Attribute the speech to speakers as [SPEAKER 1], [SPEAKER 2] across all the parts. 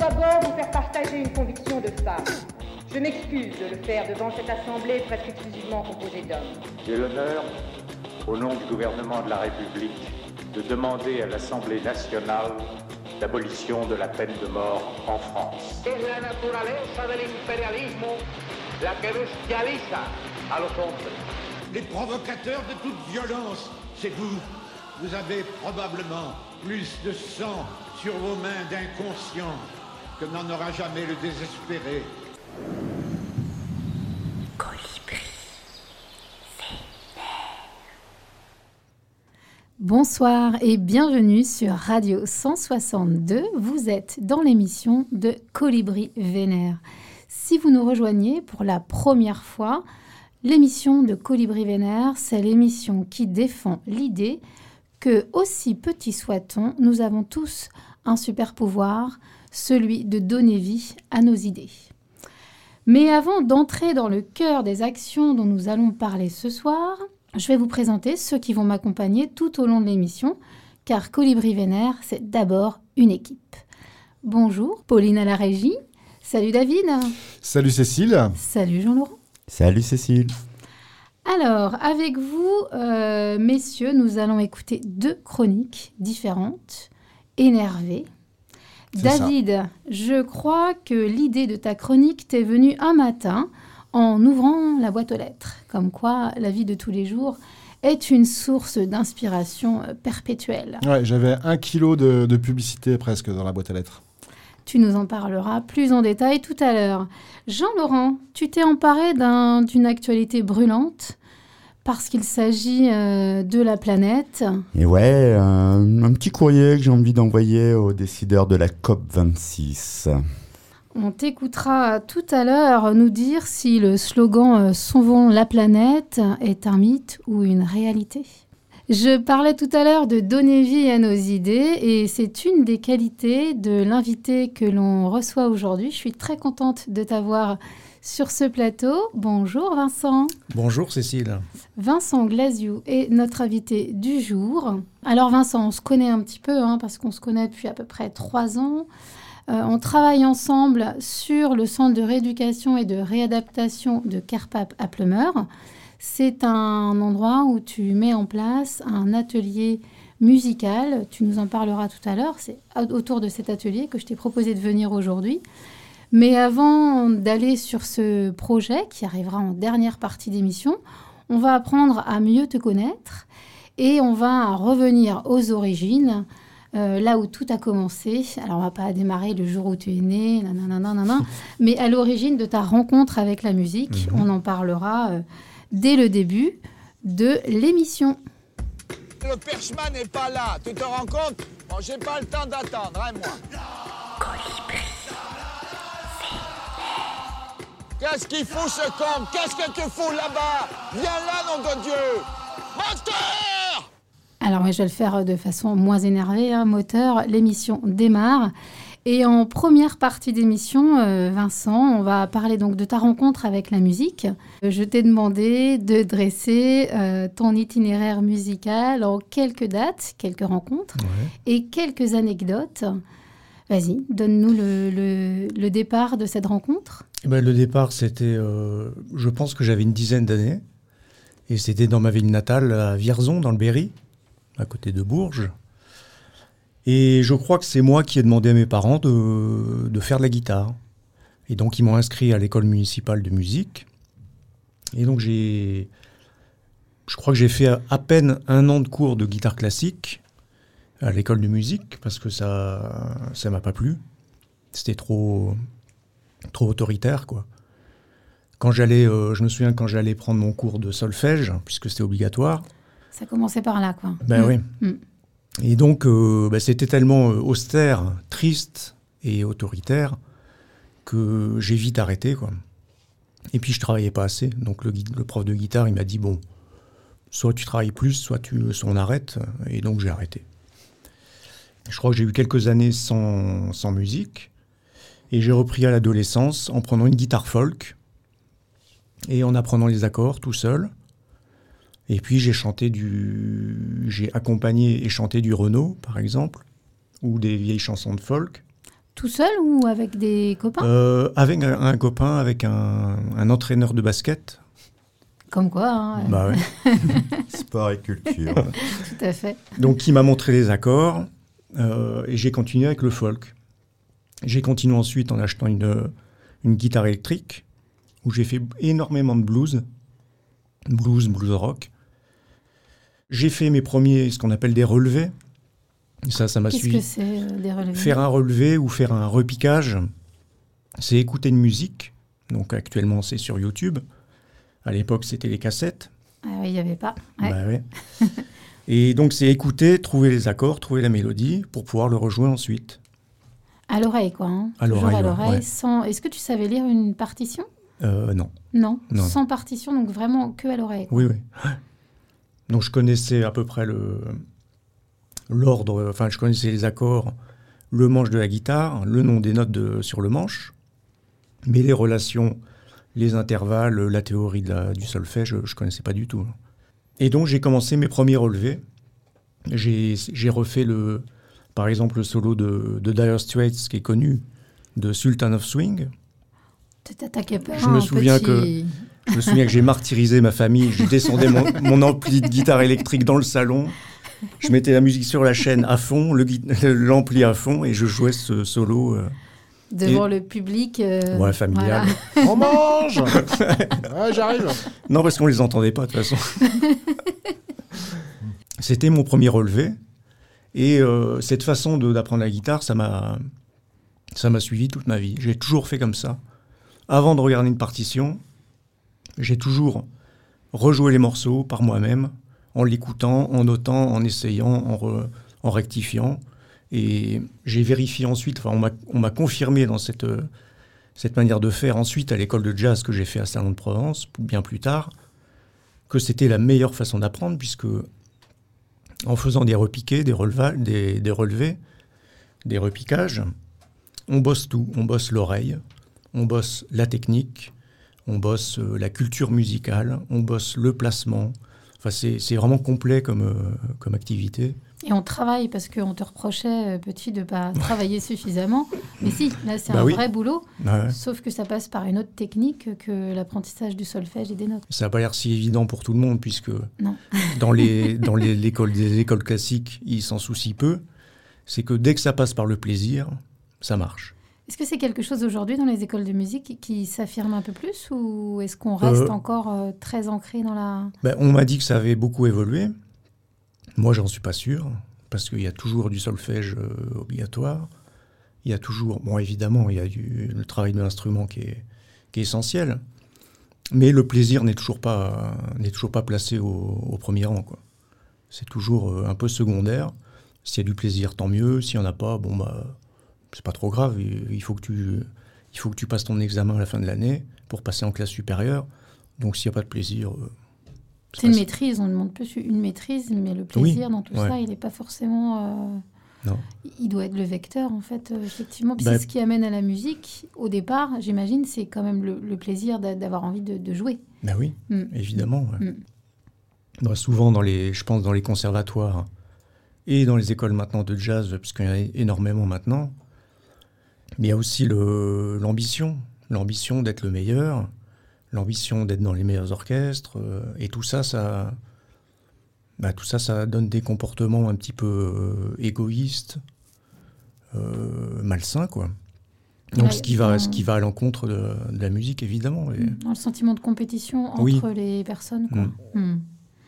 [SPEAKER 1] d'abord vous faire partager une conviction de femme. Je m'excuse de le faire devant cette assemblée presque exclusivement composée d'hommes.
[SPEAKER 2] J'ai l'honneur, au nom du gouvernement de la République, de demander à l'Assemblée nationale l'abolition de la peine de mort en France.
[SPEAKER 3] Es la naturaleza del imperialismo la que bestializa a los hombres.
[SPEAKER 4] Les provocateurs de toute violence, c'est vous. Vous avez probablement plus de sang sur vos mains d'inconscients que n'en aura jamais le désespéré.
[SPEAKER 5] Bonsoir et bienvenue sur Radio 162. Vous êtes dans l'émission de Colibri Vénère. Si vous nous rejoignez pour la première fois, l'émission de Colibri Vénère, c'est l'émission qui défend l'idée que, aussi petit soit-on, nous avons tous un super pouvoir, celui de donner vie à nos idées. Mais avant d'entrer dans le cœur des actions dont nous allons parler ce soir, je vais vous présenter ceux qui vont m'accompagner tout au long de l'émission, car Colibri Vénère, c'est d'abord une équipe. Bonjour, Pauline à la régie. Salut David.
[SPEAKER 6] Salut Cécile.
[SPEAKER 5] Salut Jean-Laurent.
[SPEAKER 7] Salut Cécile.
[SPEAKER 5] Alors, avec vous, euh, messieurs, nous allons écouter deux chroniques différentes, énervées. David, je crois que l'idée de ta chronique t'est venue un matin en ouvrant la boîte aux lettres, comme quoi la vie de tous les jours est une source d'inspiration euh, perpétuelle.
[SPEAKER 6] Ouais, j'avais un kilo de, de, publicité presque dans la boîte à lettres.
[SPEAKER 5] Tu nous en parleras plus en détail tout à l'heure. Jean-Laurent, tu t'es emparé d'une actualité brûlante parce qu'il s'agit euh, de la planète.
[SPEAKER 7] Et ouais, un, un petit courrier que j'ai envie d'envoyer aux décideurs de la COP 26.
[SPEAKER 5] On t'écoutera tout à l'heure nous dire si le slogan euh, Sauvons la planète est un mythe ou une réalité. Je parlais tout à l'heure de donner vie à nos idées et c'est une des qualités de l'invité que l'on reçoit aujourd'hui. Je suis très contente de t'avoir sur ce plateau. Bonjour Vincent.
[SPEAKER 8] Bonjour Cécile.
[SPEAKER 5] Vincent Glasiou est notre invité du jour. Alors Vincent, on se connaît un petit peu hein, parce qu'on se connaît depuis à peu près trois ans. Euh, on travaille ensemble sur le centre de rééducation et de réadaptation de Carpap à Plumeur. C'est un endroit où tu mets en place un atelier musical. Tu nous en parleras tout à l'heure. C'est autour de cet atelier que je t'ai proposé de venir aujourd'hui. Mais avant d'aller sur ce projet qui arrivera en dernière partie d'émission, on va apprendre à mieux te connaître et on va revenir aux origines euh, là où tout a commencé. Alors, on va pas démarrer le jour où tu es né, nanana, mais à l'origine de ta rencontre avec la musique. On en parlera euh, dès le début de l'émission.
[SPEAKER 9] Le perchman n'est pas là, tu te rends compte? Bon, j'ai pas le temps d'attendre, hein, moi. Qu'est-ce qu'il fout ce con? Qu'est-ce que tu fous là-bas? Viens là, nom de Dieu Moteur
[SPEAKER 5] alors, je vais le faire de façon moins énervée. Hein, moteur, l'émission démarre. Et en première partie d'émission, euh, Vincent, on va parler donc de ta rencontre avec la musique. Je t'ai demandé de dresser euh, ton itinéraire musical en quelques dates, quelques rencontres ouais. et quelques anecdotes. Vas-y, donne-nous le, le, le, départ de cette rencontre.
[SPEAKER 8] Eh ben, le départ, c'était, euh, je pense que j'avais une dizaine d'années. Et c'était dans ma ville natale, à Vierzon, dans le Berry à côté de Bourges. Et je crois que c'est moi qui ai demandé à mes parents de, de faire de la guitare. Et donc ils m'ont inscrit à l'école municipale de musique. Et donc j'ai... Je crois que j'ai fait à peine un an de cours de guitare classique à l'école de musique parce que ça ça m'a pas plu. C'était trop trop autoritaire quoi. Quand j'allais euh, je me souviens quand j'allais prendre mon cours de solfège puisque c'était obligatoire,
[SPEAKER 5] ça commençait par là, quoi.
[SPEAKER 8] Ben mmh. oui. Mmh. Et donc, euh, ben c'était tellement austère, triste et autoritaire que j'ai vite arrêté, quoi. Et puis, je travaillais pas assez. Donc, le, le prof de guitare, il m'a dit, bon, soit tu travailles plus, soit, tu, soit on arrête. Et donc, j'ai arrêté. Je crois que j'ai eu quelques années sans, sans musique. Et j'ai repris à l'adolescence en prenant une guitare folk et en apprenant les accords tout seul. Et puis j'ai chanté du, j'ai accompagné et chanté du Renault, par exemple, ou des vieilles chansons de folk.
[SPEAKER 5] Tout seul ou avec des copains?
[SPEAKER 8] Euh, avec un, un copain, avec un, un entraîneur de basket.
[SPEAKER 5] Comme quoi, hein,
[SPEAKER 8] Bah ouais.
[SPEAKER 7] Sport et culture.
[SPEAKER 5] tout à fait.
[SPEAKER 8] Donc, qui m'a montré les accords. euh, et j'ai continué avec le folk. J'ai continué ensuite en achetant une, une guitare électrique, où j'ai fait énormément de blues. Blues, blues rock. J'ai fait mes premiers, ce qu'on appelle des relevés. Ça, ça m'a
[SPEAKER 5] Qu'est-ce
[SPEAKER 8] suivi.
[SPEAKER 5] que c'est euh, des relevés?
[SPEAKER 8] Faire un relevé ou faire un repiquage, c'est écouter une musique. Donc actuellement, c'est sur YouTube. À l'époque, c'était les cassettes.
[SPEAKER 5] Ah oui, il n'y avait pas. Ouais.
[SPEAKER 8] Bah ouais. Et donc, c'est écouter, trouver les accords, trouver la mélodie pour pouvoir le rejouer ensuite.
[SPEAKER 5] À l'oreille, quoi. hein.
[SPEAKER 8] À l'oreille,
[SPEAKER 5] à
[SPEAKER 8] ouais,
[SPEAKER 5] l'oreille.
[SPEAKER 8] ouais.
[SPEAKER 5] Sans... Est-ce que tu savais lire une partition?
[SPEAKER 8] Euh, non.
[SPEAKER 5] non.
[SPEAKER 8] Non.
[SPEAKER 5] Sans partition, donc vraiment que à l'oreille.
[SPEAKER 8] Oui, oui. Donc, je connaissais à peu près le l'ordre, enfin, je connaissais les accords, le manche de la guitare, le nom des notes de, sur le manche, mais les relations, les intervalles, la théorie de la- du solfège, je ne connaissais pas du tout. Et donc, j'ai commencé mes premiers relevés. J'ai refait, le, par exemple, le solo de, de Dire Straits, qui est connu, de Sultan of Swing.
[SPEAKER 5] Tu t'attaquais pas
[SPEAKER 8] Je
[SPEAKER 5] à
[SPEAKER 8] me souviens
[SPEAKER 5] petit-
[SPEAKER 8] Je me souviens que j'ai martyrisé ma famille. Je descendais mon, mon ampli de guitare électrique dans le salon. Je mettais la musique sur la chaîne à fond, l'ampli à fond, et je jouais ce solo. euh,
[SPEAKER 5] devant le public. euh,
[SPEAKER 8] Ouais, familial.
[SPEAKER 5] voilà.
[SPEAKER 6] On mange Ouais, j'arrive.
[SPEAKER 8] Non, parce qu'on les entendait pas de toute façon. C'était mon premier relevé. Et euh, cette façon d'apprendre la guitare, ça m'a ça m'a suivi toute ma vie. J'ai toujours fait comme ça. Avant de regarder une partition, j'ai toujours rejoué les morceaux par moi-même, en l'écoutant, en notant, en essayant, en, re- en rectifiant. Et j'ai vérifié ensuite, enfin, on m'a- on m'a confirmé dans cette, cette manière de faire ensuite à l'école de jazz que j'ai fait à Salon de Provence, bien plus tard, que c'était la meilleure façon d'apprendre, puisque en faisant des repiqués, des, relevés, des repiquages, on bosse tout. On bosse l'oreille, on bosse la technique, on bosse euh, la culture musicale, on bosse le placement. Enfin, c'est c'est vraiment complet comme, euh, comme activité.
[SPEAKER 5] Et on travaille parce qu'on te reprochait, euh, petit, de pas travailler suffisamment. Mais si, là, c'est
[SPEAKER 8] Bah
[SPEAKER 5] un
[SPEAKER 8] oui.
[SPEAKER 5] vrai boulot.
[SPEAKER 8] Ouais.
[SPEAKER 5] Sauf que ça passe par une autre technique que l'apprentissage du solfège et des notes.
[SPEAKER 8] Ça n'a pas l'air si évident pour tout le monde, puisque
[SPEAKER 5] Non.
[SPEAKER 8] dans les dans les, écoles classiques, ils s'en soucient peu. C'est que dès que ça passe par le plaisir, ça marche.
[SPEAKER 5] Est-ce que c'est quelque chose aujourd'hui dans les écoles de musique qui s'affirme un peu plus ou est-ce qu'on reste
[SPEAKER 8] Euh,
[SPEAKER 5] encore euh, très ancré dans la...
[SPEAKER 8] Ben, on m'a dit que ça avait beaucoup évolué. Moi, j'en suis pas sûr, parce qu'il y a toujours du solfège euh, obligatoire. Il y a toujours, bon, évidemment, il y a du, le travail de l'instrument qui est, essentiel. Mais le plaisir n'est toujours pas, n'est toujours pas placé au, premier rang. C'est toujours euh, un peu secondaire. S'il y a du plaisir, tant mieux. S'il n'y en a pas, bon, bah, c'est pas trop grave. Il il faut, que tu, il faut que tu passes ton examen à la fin de l'année pour passer en classe supérieure. Donc, s'il n'y a pas de plaisir, euh,
[SPEAKER 5] C'est une maîtrise, on demande plus une maîtrise, mais le plaisir dans tout
[SPEAKER 8] ouais.
[SPEAKER 5] ça, il n'est pas forcément... euh,
[SPEAKER 8] Non.
[SPEAKER 5] Il doit être le vecteur, en fait, euh, effectivement.
[SPEAKER 8] Bah,
[SPEAKER 5] c'est ce qui amène à la musique. Au départ, j'imagine, c'est quand même le, le plaisir d'a- d'avoir envie de, de jouer.
[SPEAKER 8] Ben oui,
[SPEAKER 5] Mm.
[SPEAKER 8] évidemment. ouais.
[SPEAKER 5] Mm.
[SPEAKER 8] Bah, souvent, dans les, je pense dans les conservatoires et dans les écoles maintenant de jazz, puisqu'il y en a énormément maintenant, mais il y a aussi l'ambition, l'ambition d'être le meilleur, l'ambition d'être dans les meilleurs orchestres, euh, et tout ça, ça, bah, tout ça, ça donne des comportements un petit peu euh, égoïstes, euh, malsains, quoi. Donc,
[SPEAKER 5] Ouais,
[SPEAKER 8] ce, qui va,
[SPEAKER 5] euh,
[SPEAKER 8] ce qui va à l'encontre de, de la musique, évidemment. et-
[SPEAKER 5] Dans le sentiment de compétition entre
[SPEAKER 8] Oui.
[SPEAKER 5] les personnes. Quoi.
[SPEAKER 8] Mm.
[SPEAKER 5] Mm.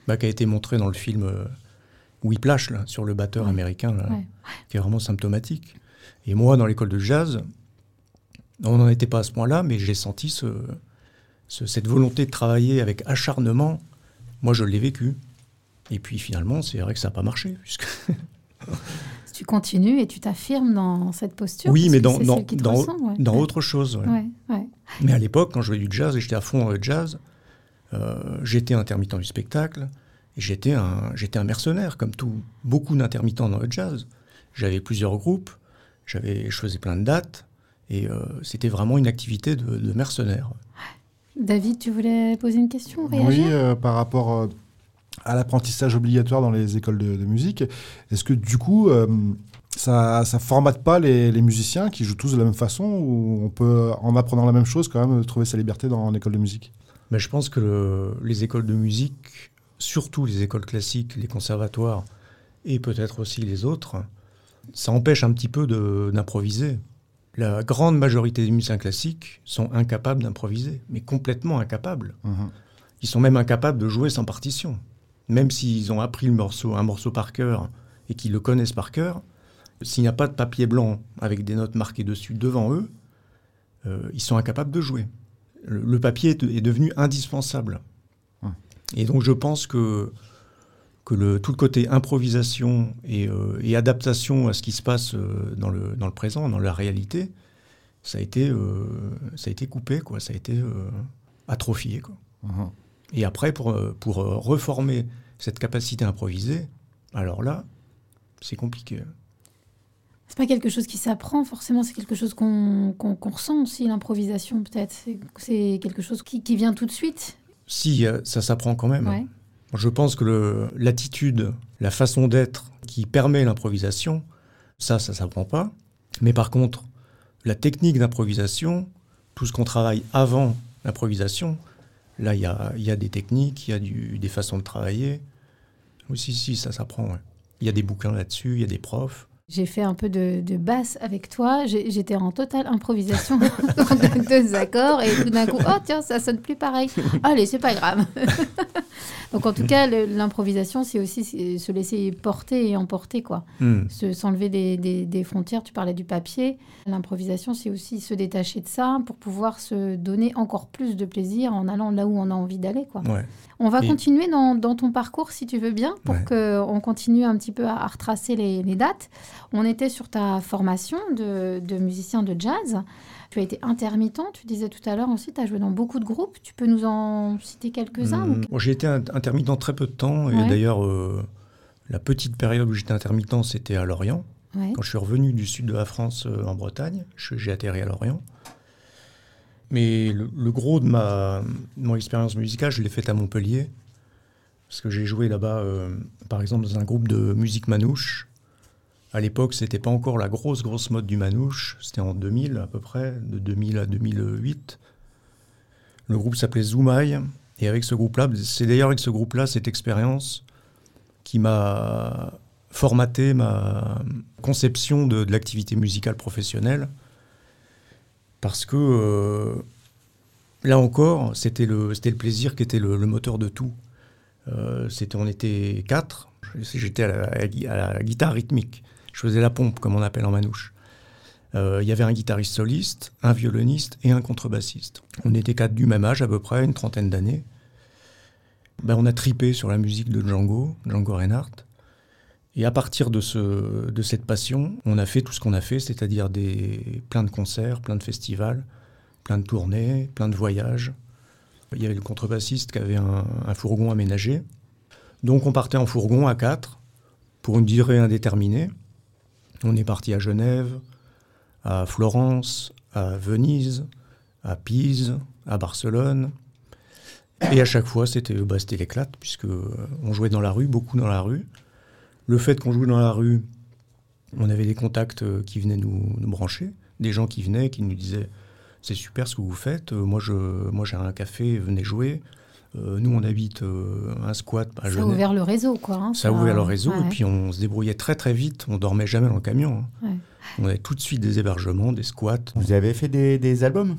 [SPEAKER 8] bah, qui a été montré dans le film euh, Whiplash, là, sur le batteur
[SPEAKER 5] Ouais.
[SPEAKER 8] américain, là,
[SPEAKER 5] Ouais.
[SPEAKER 8] qui est vraiment symptomatique. Et moi, dans l'école de jazz, on n'en était pas à ce point-là, mais j'ai senti ce, ce- cette volonté de travailler avec acharnement. Moi, je l'ai vécu. Et puis finalement, c'est vrai que ça n'a pas marché. Puisque...
[SPEAKER 5] Tu continues et tu t'affirmes dans cette posture.
[SPEAKER 8] oui, mais dans, dans, dans,
[SPEAKER 5] ressemble, ouais.
[SPEAKER 8] dans
[SPEAKER 5] Ouais.
[SPEAKER 8] autre chose. ouais. Mais à l'époque, quand je jouais du jazz et j'étais à fond dans le jazz, euh, j'étais intermittent du spectacle et j'étais un, j'étais un mercenaire, comme tout, beaucoup d'intermittents dans le jazz. J'avais plusieurs groupes, j'avais, je faisais plein de dates et euh, c'était vraiment une activité de, de mercenaire.
[SPEAKER 5] David, tu voulais poser une question
[SPEAKER 6] Oui, euh, par rapport euh, à l'apprentissage obligatoire dans les écoles de, de musique, est-ce que du coup, euh, ça, ça formate pas les, les musiciens qui jouent tous de la même façon ou on peut, en apprenant la même chose, quand même trouver sa liberté dans une école de musique?
[SPEAKER 8] Mais je pense que le- les écoles de musique, surtout les écoles classiques, les conservatoires et peut-être aussi les autres, ça empêche un petit peu d'improviser. La grande majorité des musiciens classiques sont incapables d'improviser, mais complètement incapables.
[SPEAKER 6] Mhm.
[SPEAKER 8] Ils sont même incapables de jouer sans partition. Même s'ils ont appris le morceau, un morceau par cœur et qu'ils le connaissent par cœur, s'il n'y a pas de papier blanc avec des notes marquées dessus devant eux, euh, ils sont incapables de jouer. Le, le papier est, est devenu indispensable.
[SPEAKER 6] Hum.
[SPEAKER 8] Et donc je pense que, que le, tout le côté improvisation et, euh, et adaptation à ce qui se passe euh, dans, le, dans le présent, dans la réalité, ça a été, euh, ça a été coupé, quoi. ça a été euh, atrophié. Quoi.
[SPEAKER 6] Mhm.
[SPEAKER 8] Et après, pour, pour reformer cette capacité à improviser, alors là, c'est compliqué.
[SPEAKER 5] C'est pas quelque chose qui s'apprend forcément, c'est quelque chose qu'on qu'on- qu'on ressent aussi, l'improvisation peut-être. C'est- quelque chose qui, qui vient tout de suite.
[SPEAKER 8] Si, ça s'apprend quand même.
[SPEAKER 5] Ouais.
[SPEAKER 8] Je pense que l'attitude, la façon d'être qui permet l'improvisation, ça, ça s'apprend pas. Mais par contre, la technique d'improvisation, tout ce qu'on travaille avant l'improvisation, là, il y a, y a des techniques, il y a des façons de travailler. Oui, si, si, ça s'apprend. Il y a des bouquins là-dessus, il y a des profs.
[SPEAKER 5] J'ai fait un peu de, de basse avec toi. J'étais en totale improvisation de deux accords et tout d'un coup, oh tiens, ça sonne plus pareil. Allez, c'est pas grave. Donc en tout cas, l'improvisation, c'est aussi se laisser porter et emporter, quoi. Se- S'enlever des, des- des frontières. Tu parlais du papier. L'improvisation, c'est aussi se détacher de ça pour pouvoir se donner encore plus de plaisir en allant là où on a envie d'aller, quoi.
[SPEAKER 8] Ouais.
[SPEAKER 5] On va
[SPEAKER 8] Et-
[SPEAKER 5] continuer dans, dans ton parcours, si tu veux bien, pour
[SPEAKER 8] Ouais.
[SPEAKER 5] qu'on continue un petit peu à, à retracer les, les dates. On était sur ta formation de, de musicien de jazz. Tu as été intermittent, tu disais tout à l'heure aussi, tu as joué dans beaucoup de groupes. Tu peux nous en citer quelques-uns ou-.
[SPEAKER 8] Bon, J'ai été in- intermittent très peu de temps. Et
[SPEAKER 5] Ouais.
[SPEAKER 8] d'ailleurs, euh, la petite période où j'étais intermittent, c'était à Lorient.
[SPEAKER 5] Ouais.
[SPEAKER 8] Quand je suis revenu du sud de la France euh, en Bretagne, j'ai atterri à Lorient. Mais le, gros de ma mon expérience musicale, je l'ai faite à Montpellier. Parce que j'ai joué là-bas, euh, par exemple, dans un groupe de musique manouche. À l'époque, c'était pas encore la grosse, grosse mode du manouche. C'était en 2000 à peu près, de 2000 à 2008. Le groupe s'appelait Zoumaï. Et avec ce groupe-là, c'est d'ailleurs avec ce groupe-là, cette expérience, qui m'a formaté ma conception de l'activité musicale professionnelle. Parce que euh, là encore, c'était le, plaisir qui était le, moteur de tout. Euh, on était quatre. J'étais à la guitare rythmique. Je faisais la pompe, comme on appelle en manouche. Euh, Il y avait un guitariste soliste, un violoniste et un contrebassiste. On était quatre du même âge, à peu près, une trentaine d'années. Ben, on a tripé sur la musique de Django, Django Reinhardt. Et à partir de, ce, de cette passion, on a fait tout ce qu'on a fait, c'est-à-dire des, plein de concerts, plein de festivals, plein de tournées, plein de voyages. Il y avait le contrebassiste qui avait un, fourgon aménagé. Donc on partait en fourgon à quatre pour une durée indéterminée. On est parti à Genève, à Florence, à Venise, à Pise, à Barcelone. Et à chaque fois, c'était bah, l'éclate, puisque euh, jouait dans la rue, beaucoup dans la rue. Le fait qu'on jouait dans la rue, on avait des contacts euh, qui venaient nous, nous brancher, des gens qui venaient, qui nous disaient c'est super ce que vous faites, euh, moi je, moi j'ai un café, venez jouer. Euh, nous on habite euh, un squat à
[SPEAKER 5] Ça a ouvert le réseau, quoi. hein,
[SPEAKER 8] Ça a ouvert le réseau
[SPEAKER 5] ouais.
[SPEAKER 8] et puis on se débrouillait très très vite. On dormait jamais dans le camion. hein.
[SPEAKER 5] Ouais.
[SPEAKER 8] On avait tout de suite des hébergements, des squats.
[SPEAKER 7] Vous avez fait des, des albums?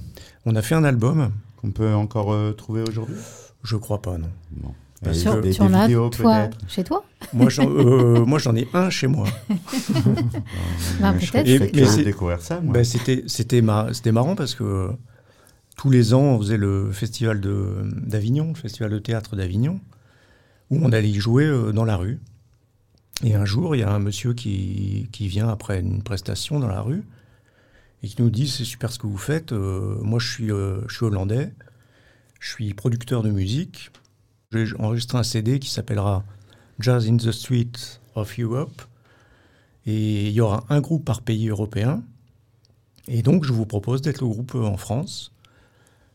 [SPEAKER 8] On a fait un album.
[SPEAKER 7] qu'on peut encore euh, trouver aujourd'hui?
[SPEAKER 8] Je crois pas, non.
[SPEAKER 7] Bon.
[SPEAKER 8] Parce
[SPEAKER 7] Et
[SPEAKER 5] Sur-
[SPEAKER 7] des,
[SPEAKER 5] tu
[SPEAKER 7] des
[SPEAKER 5] en as, toi,
[SPEAKER 7] peut-être
[SPEAKER 5] chez toi
[SPEAKER 8] Moi, j'en euh, moi, j'en ai un chez moi.
[SPEAKER 5] Bah, peut-être.
[SPEAKER 7] découvrir ça, moi.
[SPEAKER 8] Ben, c'était, c'était, mar- c'était marrant parce que euh, tous les ans, on faisait le festival de, d'Avignon, le festival de théâtre d'Avignon, où on allait y jouer euh, dans la rue. Et un jour, il y a un monsieur qui, qui vient après une prestation dans la rue et qui nous dit C'est super ce que vous faites. euh, moi, je suis, euh, je suis hollandais, je suis producteur de musique. J'ai enregistré un CD qui s'appellera Jazz in the Street of Europe. Et il y aura un groupe par pays européen. Et donc, je vous propose d'être le groupe euh, en France.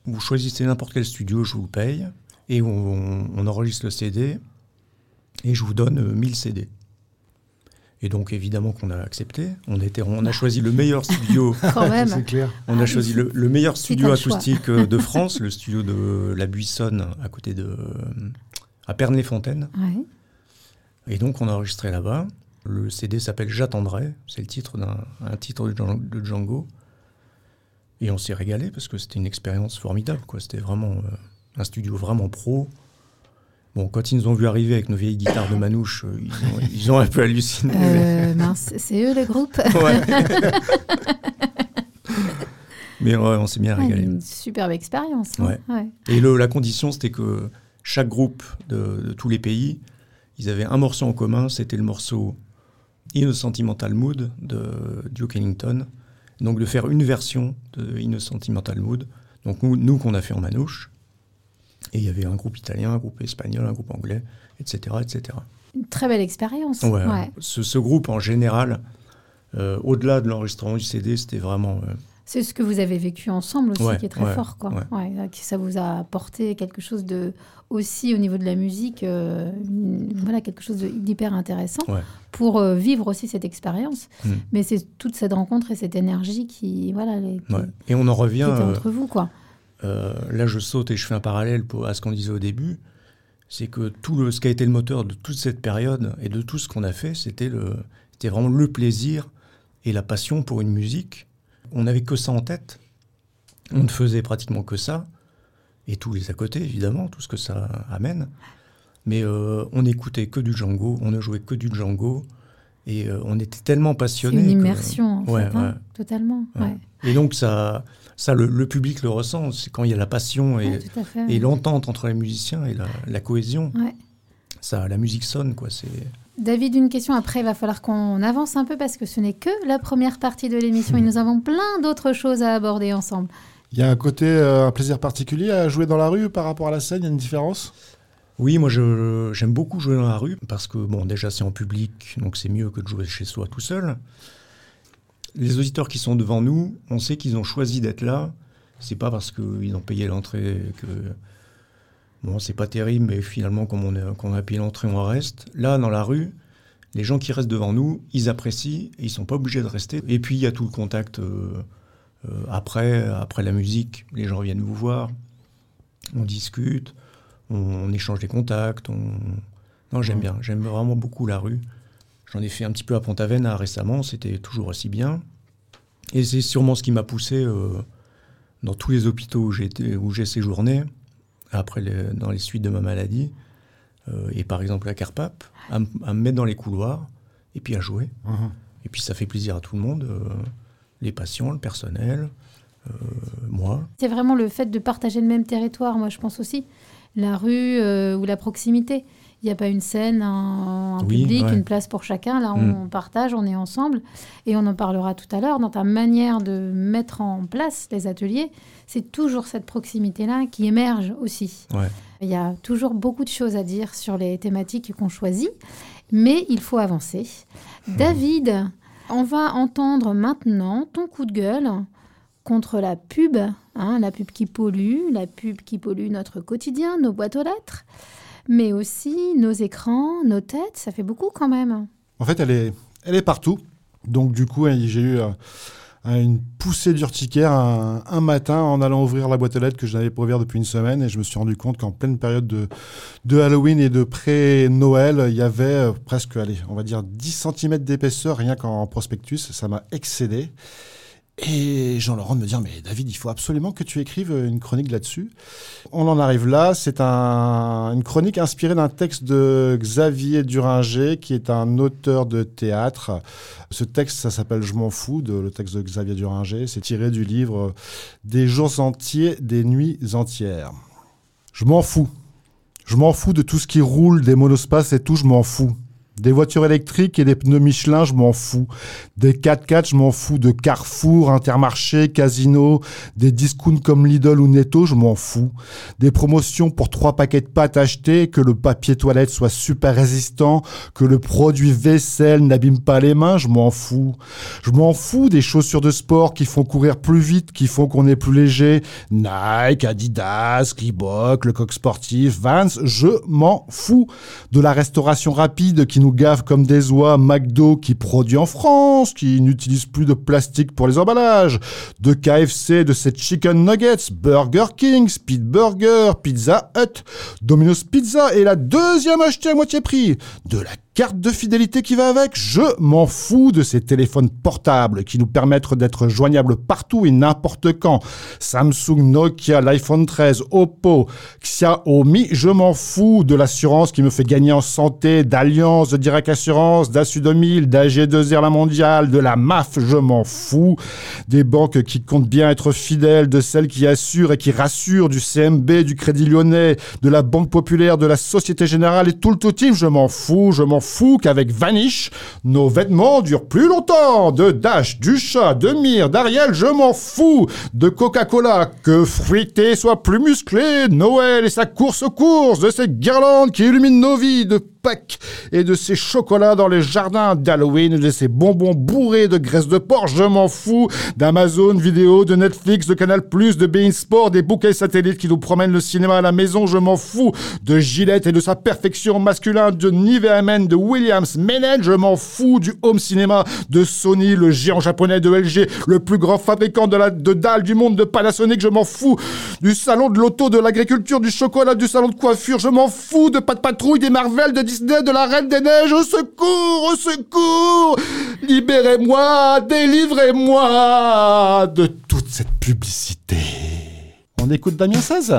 [SPEAKER 8] Vous choisissez n'importe quel studio, je vous paye. Et on, on enregistre le CD. Et je vous donne euh, 1000 CD. Et donc évidemment qu'on a accepté. On, était, on a choisi le meilleur studio.
[SPEAKER 5] Quand même.
[SPEAKER 6] C'est clair.
[SPEAKER 8] On
[SPEAKER 5] Ah,
[SPEAKER 8] a choisi le, le meilleur studio acoustique euh, de France, le studio de La Buissonne, à côté de. à Perne-les-Fontaines.
[SPEAKER 5] Ouais.
[SPEAKER 8] Et donc on a enregistré là-bas. Le CD s'appelle J'attendrai. C'est le titre d'un un titre de Djan- de Django. Et on s'est régalé parce que c'était une expérience formidable. quoi. C'était vraiment euh, un studio vraiment pro. Bon, quand ils nous ont vu arriver avec nos vieilles guitares de manouche, euh, ils, ont, ils ont un peu halluciné.
[SPEAKER 5] Euh, mince, c'est eux le groupe
[SPEAKER 8] Ouais. Mais ouais, on s'est bien
[SPEAKER 5] Ouais,
[SPEAKER 8] régalé.
[SPEAKER 5] Une superbe expérience. hein.
[SPEAKER 8] Ouais. Et le- la condition, c'était que chaque groupe de, de tous les pays, ils avaient un morceau en commun, c'était le morceau In a Sentimental Mood de Duke Ellington. Donc de faire une version de In a Sentimental Mood. Donc nous, nous qu'on a fait en manouche. Et il y avait un groupe italien, un groupe espagnol, un groupe anglais, etc. etc.
[SPEAKER 5] Une très belle expérience.
[SPEAKER 8] Ouais,
[SPEAKER 5] Ouais.
[SPEAKER 8] Ce, ce groupe en général, euh, au-delà de l'enregistrement du CD, c'était vraiment... euh,
[SPEAKER 5] C'est ce que vous avez vécu ensemble aussi
[SPEAKER 8] Ouais,
[SPEAKER 5] qui est très fort. Quoi. euh, ça vous a apporté quelque chose de aussi au niveau de la musique, euh, voilà quelque chose d'hyper intéressant pour vivre aussi cette expérience.
[SPEAKER 8] Mm.
[SPEAKER 5] Mais c'est toute cette rencontre et cette énergie qui voilà les, qui.
[SPEAKER 8] Et on en revient...
[SPEAKER 5] entre vous quoi.
[SPEAKER 8] Euh, là, je saute et je fais un parallèle pour, à ce qu'on disait au début. C'est que tout le, ce qui a été le moteur de toute cette période et de tout ce qu'on a fait, c'était le, c'était vraiment le plaisir et la passion pour une musique. On n'avait que ça en tête. On ne faisait pratiquement que ça. Et tous les à côté, évidemment, tout ce que ça amène. Mais euh, on n'écoutait que du Django, on ne jouait que du Django. Et euh, on était tellement
[SPEAKER 5] C'est
[SPEAKER 8] passionnés.
[SPEAKER 5] une
[SPEAKER 8] que-
[SPEAKER 5] immersion en
[SPEAKER 8] Ouais,
[SPEAKER 5] fait, hein,
[SPEAKER 8] ouais.
[SPEAKER 5] totalement.
[SPEAKER 8] Ouais. Et donc, ça, ça le, le public le ressent. C'est quand il y a la passion et,
[SPEAKER 5] Ouais,
[SPEAKER 8] l'entente entre les musiciens et la, la cohésion.
[SPEAKER 5] Ouais.
[SPEAKER 8] Ça, la musique sonne, quoi. C'est
[SPEAKER 5] David, une question. Après, il va falloir qu'on avance un peu parce que ce n'est que la première partie de l'émission et nous avons plein d'autres choses à aborder ensemble.
[SPEAKER 6] Il y a un côté, euh, un plaisir particulier à jouer dans la rue par rapport à la scène, il y a une différence?
[SPEAKER 8] Oui, moi je- j'aime beaucoup jouer dans la rue parce que bon, déjà c'est en public, donc c'est mieux que de jouer chez soi tout seul. Les auditeurs qui sont devant nous, on sait qu'ils ont choisi d'être là. C'est pas parce qu'ils ont payé l'entrée que bon, c'est pas terrible, mais finalement comme on a, qu'on a payé l'entrée, on reste. Là, dans la rue, les gens qui restent devant nous, ils apprécient et ils sont pas obligés de rester. Et puis il y a tout le contact euh, euh, après, après la musique. Les gens viennent vous voir, on discute on, on échange des contacts. On... Non, j'aime bien. J'aime vraiment beaucoup la rue. J'en ai fait un petit peu à Pont-Aven récemment. C'était toujours aussi bien. Et c'est sûrement ce qui m'a poussé euh, dans tous les hôpitaux où j'ai été- où j'ai séjourné, après les- dans les suites de ma maladie, euh, et par exemple à Carpap, à, m- à me mettre dans les couloirs et puis à jouer.
[SPEAKER 6] Mhm.
[SPEAKER 8] Et puis ça fait plaisir à tout le monde, euh, les patients, le personnel, euh, moi.
[SPEAKER 5] C'est vraiment le fait de partager le même territoire, moi je pense aussi. La rue euh, ou la proximité. Il n'y a pas une scène, un, un
[SPEAKER 8] Oui,
[SPEAKER 5] public,
[SPEAKER 8] ouais.
[SPEAKER 5] une place pour chacun. Là,
[SPEAKER 8] Mm.
[SPEAKER 5] on partage, on est ensemble. Et on en parlera tout à l'heure. Dans ta manière de mettre en place les ateliers, c'est toujours cette proximité-là qui émerge aussi.
[SPEAKER 8] Ouais.
[SPEAKER 5] Il y a toujours beaucoup de choses à dire sur les thématiques qu'on choisit, mais il faut avancer. David, on va entendre maintenant ton coup de gueule contre la pub, hein, la pub qui pollue, la pub qui pollue notre quotidien, nos boîtes aux lettres, mais aussi nos écrans, nos têtes, ça fait beaucoup quand même.
[SPEAKER 6] En fait, elle est, elle est partout. Donc, du coup, j'ai eu euh, une poussée d'urticaire un, un matin en allant ouvrir la boîte aux lettres que je n'avais pas ouverte depuis une semaine. Et je me suis rendu compte qu'en pleine période de, de Halloween et de pré-Noël, il y avait euh, presque, allez, on va dire 10 cm d'épaisseur rien qu'en prospectus. Ça m'a excédé. Et Jean-Laurent me dire, mais David, il faut absolument que tu écrives une chronique là-dessus. On en arrive là. C'est un- une chronique inspirée d'un texte de Xavier Duringer, qui est un auteur de théâtre. Ce texte, ça s'appelle Je m'en fous, de, le texte de Xavier Duringer. C'est tiré du livre Des jours entiers, des nuits entières. Je m'en fous. Je m'en fous de tout ce qui roule, des monospaces et tout, je m'en fous. Des voitures électriques et des pneus Michelin, je m'en fous. Des 4x4, je m'en fous. De Carrefour, Intermarché, Casino, des discounts comme Lidl ou Netto, je m'en fous. Des promotions pour trois paquets de pâtes achetés, que le papier toilette soit super résistant, que le produit vaisselle n'abîme pas les mains, je m'en fous. Je m'en fous des chaussures de sport qui font courir plus vite, qui font qu'on est plus léger. Nike, Adidas, Reebok, le coq sportif, Vans, je m'en fous. De la restauration rapide qui nous nous comme des oies, McDo qui produit en France, qui n'utilise plus de plastique pour les emballages, de KFC, de ses chicken nuggets, Burger King, Speed Burger, Pizza Hut, Domino's Pizza et la deuxième achetée à moitié prix, de la carte de fidélité qui va avec, je m'en fous de ces téléphones portables qui nous permettent d'être joignables partout et n'importe quand. Samsung, Nokia, l'iPhone 13, Oppo, Xiaomi, je m'en fous de l'assurance qui me fait gagner en santé, d'Alliance, de Direct Assurance, d'Assu 2000, d'AG2R La Mondiale, de la MAF, je m'en fous. Des banques qui comptent bien être fidèles, de celles qui assurent et qui rassurent, du CMB, du Crédit Lyonnais, de la Banque Populaire, de la Société Générale et tout le tout team, je m'en fous, je m'en fou qu'avec Vanish, nos vêtements durent plus longtemps. De Dash, du chat, de Mire, d'Ariel, je m'en fous. De Coca-Cola, que Fruité soit plus musclé. Noël et sa course aux courses, de ces guirlandes qui illuminent nos vies, Et de ces chocolats dans les jardins d'Halloween, de ces bonbons bourrés de graisse de porc, je m'en fous. D'Amazon Vidéo, de Netflix, de Canal+, de Bein Sport, des bouquets satellites qui nous promènent le cinéma à la maison, je m'en fous. De Gillette et de sa perfection masculin, de Nivea Men, de Williams Menen, je m'en fous du home cinéma de Sony, le géant japonais de LG, le plus grand fabricant de, dalles du monde de Panasonic, je m'en fous. Du salon de l'auto, de l'agriculture, du chocolat, du salon de coiffure, je m'en fous. De de patrouille, des Marvel, de Disney, de la Reine des Neiges, au secours, au secours Libérez-moi, délivrez-moi de toute cette publicité. On écoute Damien 16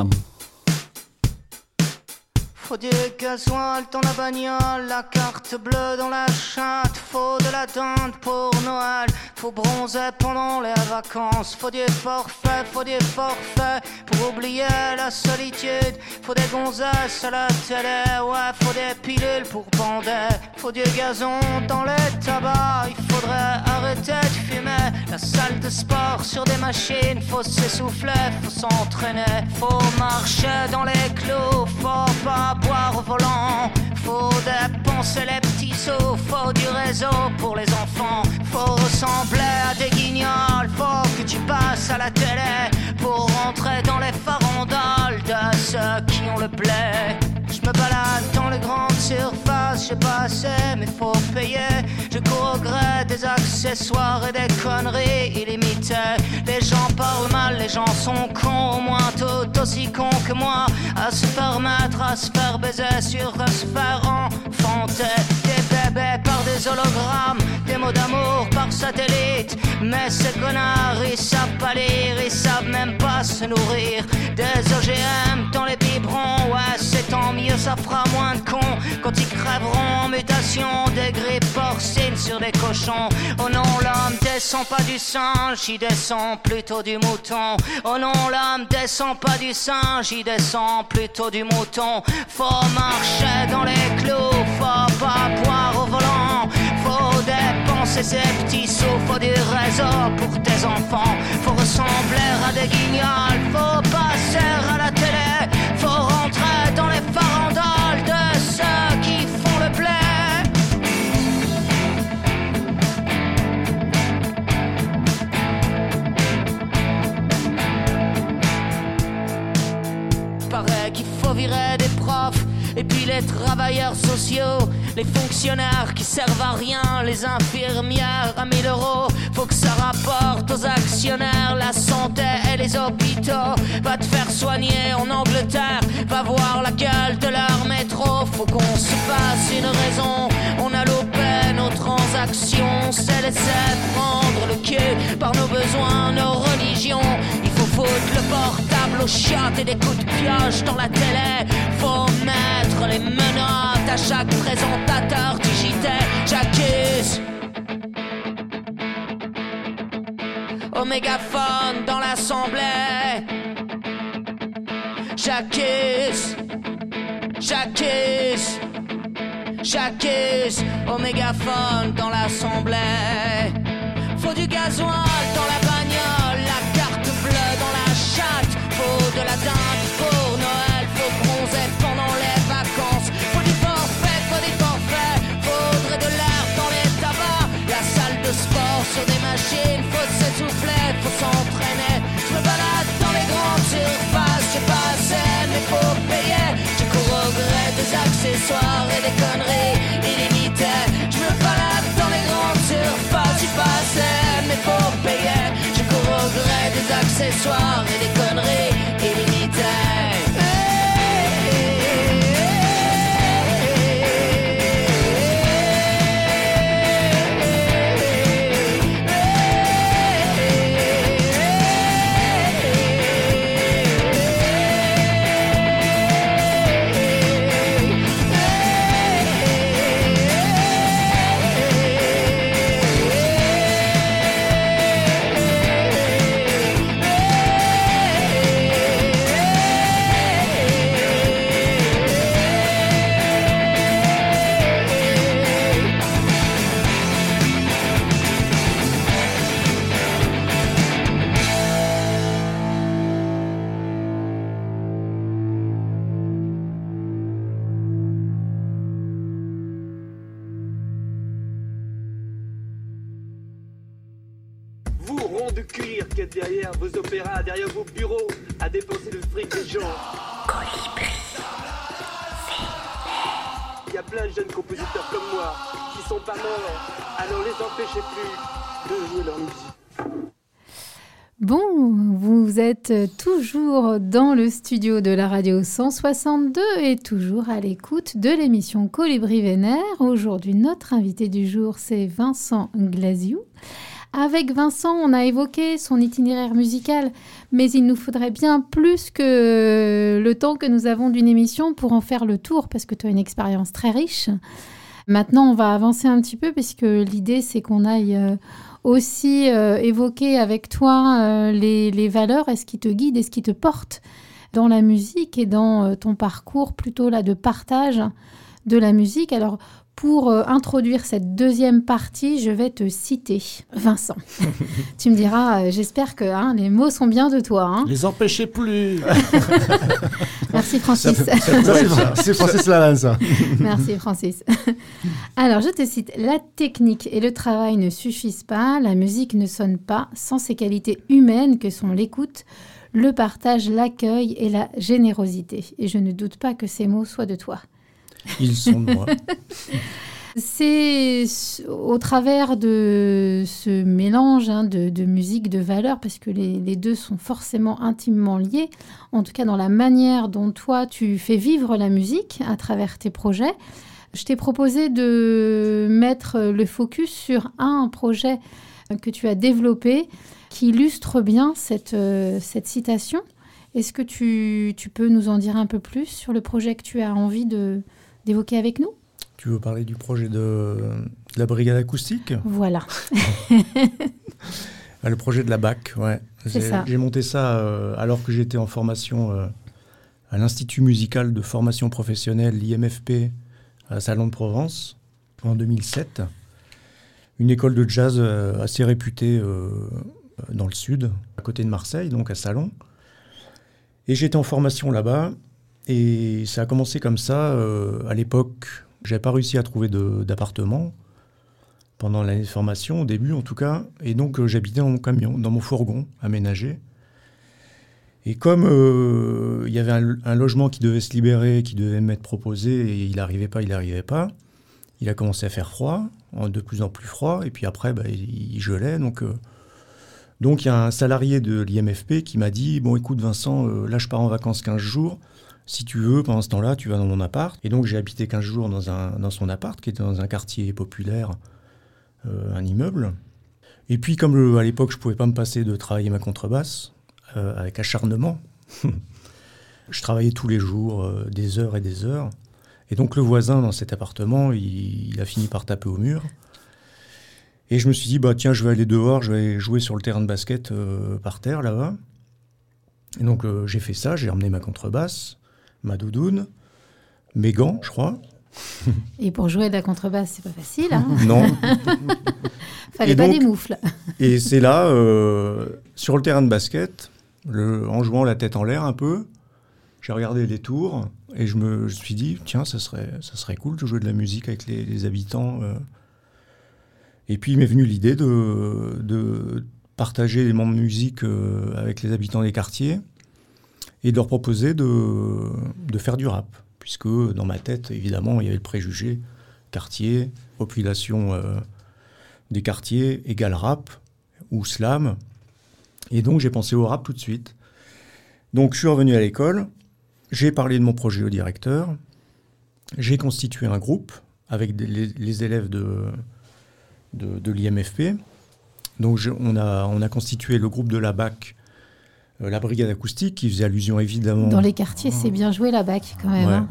[SPEAKER 10] faut du gasoil dans la bagnole, la carte bleue dans la chatte, faut de la dinde pour Noël, faut bronzer pendant les vacances, faut du forfait, faut du forfait pour oublier la solitude, faut des gonzesses à la télé, ouais, faut des pilules pour bander, faut du gazon dans les tabacs, il faudrait arrêter de fumer, la salle de sport sur des machines, faut s'essouffler, faut s'entraîner, faut marcher dans les clous, faut pas boire au volant. Faut dépenser les petits sous, faut du réseau pour les enfants. Faut ressembler à des guignols, faut que tu passes à la télé pour rentrer dans les farandoles de ceux qui ont le blé. Je me balade dans les grandes surfaces, j'ai pas assez, mais faut payer. Je cours au des accessoires et des conneries illimitées. Les gens parlent mal, les gens sont cons, au moins tout aussi cons que moi. À se permettre, à se faire baiser, sur à se faire enfanter. Des bébés des hologrammes, des mots d'amour par satellite. Mais ces connards, ils savent pas lire, ils savent même pas se nourrir. Des OGM dans les biberons, ouais, c'est tant mieux, ça fera moins de cons quand ils crèveront en mutation. Des grippes porcines sur des cochons. Oh non, l'homme descend pas du singe, il descend plutôt du mouton. Oh non, l'homme descend pas du singe, il descend plutôt du mouton. Faut marcher dans les clous, faut pas boire au volant. Faut dépenser ses petits sous, faut du réseau pour tes enfants. Faut ressembler à des guignols, faut passer à la télé. Faut rentrer dans les farandoles Des profs et puis les travailleurs sociaux, les fonctionnaires qui servent à rien, les infirmières à 1000 euros. Faut que ça rapporte aux actionnaires la santé et les hôpitaux. Va te faire soigner en Angleterre, va voir la gueule de leur métro. Faut qu'on se fasse une raison. On a loupé nos transactions, s'est laissé prendre le cul par nos besoins, nos religions. Le portable aux chiottes et des coups de pioche dans la télé. Faut mettre les menottes à chaque présentateur JT. J'accuse. Au mégaphone dans l'assemblée. J'accuse. J'accuse. J'accuse. Au mégaphone dans l'assemblée. Faut du gasoil dans la bagnole, trop payait. Je cours au gré des accessoires et des conneries illimitées. Je me balade dans les grandes surfaces, j'y passais mes pauvres payer. Je cours au gré des accessoires et des conneries
[SPEAKER 11] derrière vos opéras, derrière vos bureaux, à dépenser le fric des gens. Il y a plein de jeunes compositeurs comme moi qui sont pas morts, alors les empêchez plus de jouer leur musique.
[SPEAKER 5] Bon, vous êtes toujours dans le studio de la radio 162 et toujours à l'écoute de l'émission Colibri Vénère. Aujourd'hui, notre invité du jour, c'est Vincent Glasiou. Avec Vincent, on a évoqué son itinéraire musical, mais il nous faudrait bien plus que le temps que nous avons d'une émission pour en faire le tour, parce que tu as une expérience très riche. Maintenant, on va avancer un petit peu, puisque l'idée, c'est qu'on aille euh, aussi euh, évoquer avec toi euh, les, valeurs et ce qui te guide et ce qui te porte dans la musique et dans ton parcours plutôt là de partage de la musique. Alors, pour euh, introduire cette deuxième partie, je vais te citer Vincent. tu me diras, euh, j'espère que hein, les mots sont bien de toi. hein.
[SPEAKER 6] Les empêchez plus.
[SPEAKER 5] Merci Francis.
[SPEAKER 6] C'est Francis Lalanne, ça.
[SPEAKER 5] Merci Francis. Alors, je te cite, la technique et le travail ne suffisent pas, la musique ne sonne pas sans ces qualités humaines que sont l'écoute, le partage, l'accueil et la générosité. Et je ne doute pas que ces mots soient de toi.
[SPEAKER 8] Ils sont moi.
[SPEAKER 5] C'est au travers de ce mélange hein, de, musique, de valeurs, parce que les, les deux sont forcément intimement liés, en tout cas dans la manière dont toi tu fais vivre la musique à travers tes projets. Je t'ai proposé de mettre le focus sur un projet que tu as développé qui illustre bien cette, euh, cette citation. Est-ce que tu, tu peux nous en dire un peu plus sur le projet que tu as envie de- d'évoquer avec nous
[SPEAKER 8] Tu veux parler du projet de, de la brigade acoustique
[SPEAKER 5] Voilà.
[SPEAKER 8] Ah, Le projet de la BAC, ouais.
[SPEAKER 5] C'est
[SPEAKER 8] J'ai-
[SPEAKER 5] ça.
[SPEAKER 8] J'ai monté ça euh, alors que j'étais en formation euh, à l'Institut musical de formation professionnelle, l'IMFP, à Salon de Provence, en 2007. Une école de jazz euh, assez réputée dans le sud, à côté de Marseille, donc à Salon. Et j'étais en formation là-bas. Et ça a commencé comme ça. euh, à l'époque, j'avais pas réussi à trouver d'appartement pendant l'année de formation, au début en tout cas. Et donc euh, j'habitais dans mon camion, dans mon fourgon aménagé. Et comme euh, il y avait un, logement qui devait se libérer, qui devait m'être proposé, et il n'arrivait pas, il n'arrivait pas, il a commencé à faire froid, de plus en plus froid, et puis après, bah, il, gelait. Donc donc il y a un salarié de l'IMFP qui m'a dit, bon écoute Vincent, là je pars en vacances 15 jours, si tu veux, pendant ce temps-là, tu vas dans mon appart. Et donc j'ai habité 15 jours dans, son appart, qui était dans un quartier populaire, euh, un immeuble. Et puis comme à l'époque je pouvais pas me passer de travailler ma contrebasse, euh, avec acharnement, je travaillais tous les jours, euh, des heures et des heures. Et donc le voisin dans cet appartement, il, a fini par taper au mur. Et je me suis dit, bah tiens, je vais aller dehors, je vais jouer sur le terrain de basket par terre là-bas. Et donc j'ai fait ça, j'ai emmené ma contrebasse, ma doudoune, mes gants, je crois.
[SPEAKER 5] Et pour jouer de la contrebasse, c'est pas facile. Hein
[SPEAKER 8] Non.
[SPEAKER 5] Fallait
[SPEAKER 8] Et
[SPEAKER 5] pas
[SPEAKER 8] donc-
[SPEAKER 5] des moufles.
[SPEAKER 8] Et c'est là, euh, sur le terrain de basket, le- en jouant la tête en l'air un peu, j'ai regardé les tours et je me je suis dit, tiens, ça serait, ça serait cool de jouer de la musique avec les, les habitants. euh. Et puis il m'est venu l'idée de, de partager les moments de musique euh, avec les habitants des quartiers et de leur proposer de, de faire du rap. Puisque dans ma tête, évidemment, il y avait le préjugé quartier, population euh, des quartiers égale rap ou slam. Et donc j'ai pensé au rap tout de suite. Donc je suis revenu à l'école, j'ai parlé de mon projet au directeur, j'ai constitué un groupe avec les, élèves de, de, l'IMFP. Donc on, a, on a constitué le groupe de la BAC, la brigade acoustique, qui faisait allusion évidemment
[SPEAKER 5] Dans les quartiers, c'est bien joué la BAC quand même.
[SPEAKER 8] Ouais,
[SPEAKER 5] hein.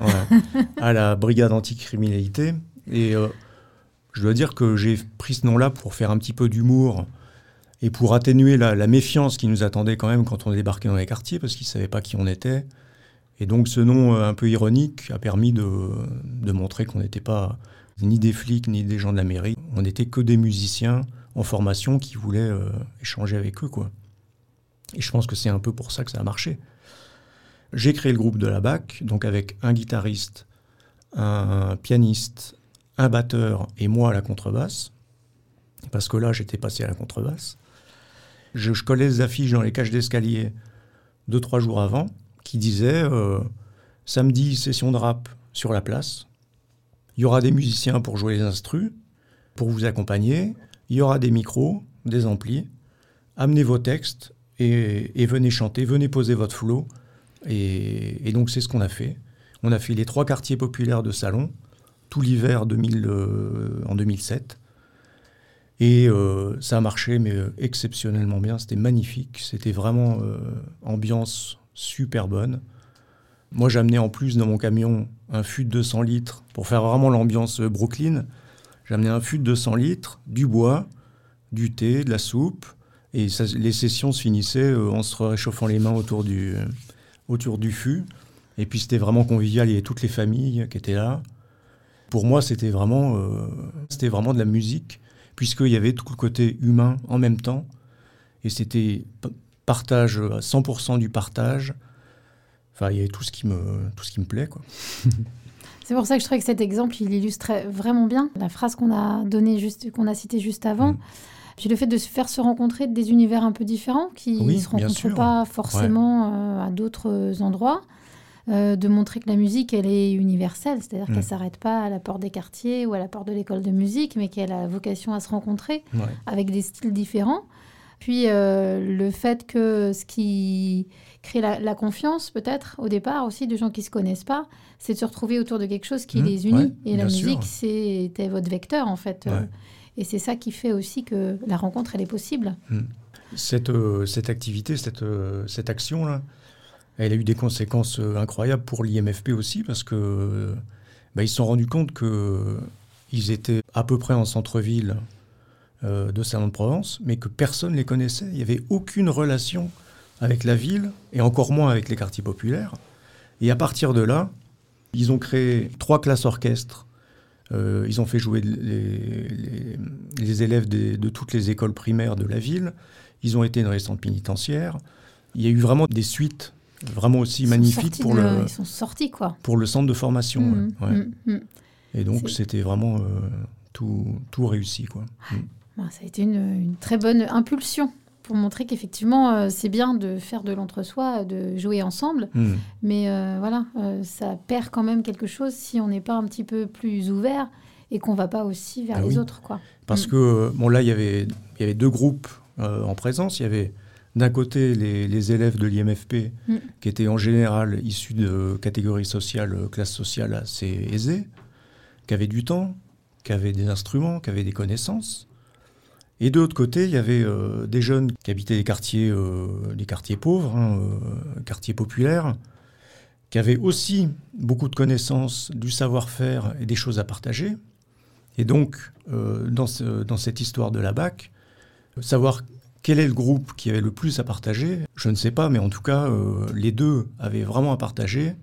[SPEAKER 8] ouais. à la brigade anticriminalité. Et euh, je dois dire que j'ai pris ce nom-là pour faire un petit peu d'humour et pour atténuer la, la méfiance qui nous attendait quand même quand on débarquait dans les quartiers, parce qu'ils ne savaient pas qui on était. Et donc ce nom euh, un peu ironique a permis de, de montrer qu'on n'était pas ni des flics ni des gens de la mairie. On n'était que des musiciens en formation qui voulaient euh, échanger avec eux. quoi. Et je pense que c'est un peu pour ça que ça a marché. J'ai créé le groupe de la BAC, donc avec un guitariste, un pianiste, un batteur et moi à la contrebasse. Parce que là, j'étais passé à la contrebasse. Je, je collais des affiches dans les cages d'escalier deux, trois jours avant qui disaient euh, samedi, session de rap sur la place. Il y aura des musiciens pour jouer les instrus, pour vous accompagner. Il y aura des micros, des amplis. Amenez vos textes et, venez chanter, venez poser votre flow. Et, donc c'est ce qu'on a fait. On a fait les trois quartiers populaires de Salon, tout l'hiver 2000, euh, en 2007. Et euh, ça a marché, mais euh, exceptionnellement bien. C'était magnifique. C'était vraiment ambiance super bonne. Moi, j'amenais en plus dans mon camion un fût de 200 litres pour faire vraiment l'ambiance Brooklyn. J'amenais un fût de 200 litres, du bois, du thé, de la soupe. Et ça- les sessions se finissaient euh, en se réchauffant les mains autour du, euh, autour du fût. Et puis c'était vraiment convivial. Il y avait toutes les familles qui étaient là. Pour moi, c'était vraiment, euh, c'était vraiment de la musique, puisqu'il y avait tout le côté humain en même temps. Et c'était partage, à 100% du partage. Enfin, il y avait tout ce qui me, tout ce qui me plaît, quoi.
[SPEAKER 5] C'est pour ça que je trouvais que cet exemple, il illustrait vraiment bien la phrase qu'on a donnée juste, qu'on a citée juste avant.
[SPEAKER 8] Mm.
[SPEAKER 5] Puis le fait de se faire se rencontrer des univers un peu différents qui
[SPEAKER 8] Oui,
[SPEAKER 5] ne se rencontrent pas forcément euh, à d'autres endroits. Euh, de montrer que la musique, elle est universelle, c'est-à-dire
[SPEAKER 8] Mm.
[SPEAKER 5] qu'elle s'arrête pas à la porte des quartiers ou à la porte de l'école de musique, mais qu'elle a vocation à se rencontrer
[SPEAKER 8] Ouais.
[SPEAKER 5] avec des styles différents. Puis euh, le fait que ce qui crée la, la confiance, peut-être, au départ aussi, de gens qui se connaissent pas, c'est de se retrouver autour de quelque chose qui
[SPEAKER 8] Mmh,
[SPEAKER 5] les unit.
[SPEAKER 8] ouais,
[SPEAKER 5] Et la musique, c'était votre vecteur, en fait. Euh,
[SPEAKER 8] Ouais.
[SPEAKER 5] Et c'est ça qui fait aussi que la rencontre, elle est possible.
[SPEAKER 8] Cette, euh, cette activité, cette, euh, cette action-là, elle a eu des conséquences euh, incroyables pour l'IMFP aussi, parce que bah, ils se sont rendus compte qu'ils étaient à peu près en centre-ville euh, de Salon de Provence, mais que personne ne les connaissait. Il n'y avait aucune relation avec la ville, et encore moins avec les quartiers populaires. Et à partir de là, ils ont créé trois classes orchestres. Euh, ils ont fait jouer les, les- les élèves des- de toutes les écoles primaires de la ville. Ils ont été dans les centres pénitentiaires. Il y a eu vraiment des suites vraiment aussi magnifiques pour
[SPEAKER 5] de-
[SPEAKER 8] le,
[SPEAKER 5] Ils sont sortis, quoi.
[SPEAKER 8] pour le centre de formation. Ouais, ouais.
[SPEAKER 5] mhm, mhm.
[SPEAKER 8] Et donc c'était vraiment euh, tout, tout réussi. Quoi.
[SPEAKER 5] Bah, ça a été une, une très bonne impulsion pour montrer qu'effectivement, euh, c'est bien de faire de l'entre-soi, de jouer ensemble.
[SPEAKER 8] Mm.
[SPEAKER 5] Mais euh, voilà, euh, ça perd quand même quelque chose si on n'est pas un petit peu plus ouvert et qu'on va pas aussi vers
[SPEAKER 8] Ah
[SPEAKER 5] les
[SPEAKER 8] oui.
[SPEAKER 5] autres. Quoi.
[SPEAKER 8] Parce
[SPEAKER 5] Mm.
[SPEAKER 8] que, bon, là, il y avait, il y avait deux groupes en présence. Il y avait d'un côté les, les élèves de l'IMFP,
[SPEAKER 5] Mm.
[SPEAKER 8] qui étaient en général issus de catégories sociales, classes sociales assez aisées, qui avaient du temps, qui avaient des instruments, qui avaient des connaissances. Et de l'autre côté, il y avait euh, des jeunes qui habitaient les quartiers, euh, les quartiers pauvres, hein, euh, quartiers populaires, qui avaient aussi beaucoup de connaissances, du savoir-faire et des choses à partager. Et donc, euh, dans, ce- dans cette histoire de la BAC, savoir quel est le groupe qui avait le plus à partager, je ne sais pas, mais en tout cas, les deux avaient vraiment à partager.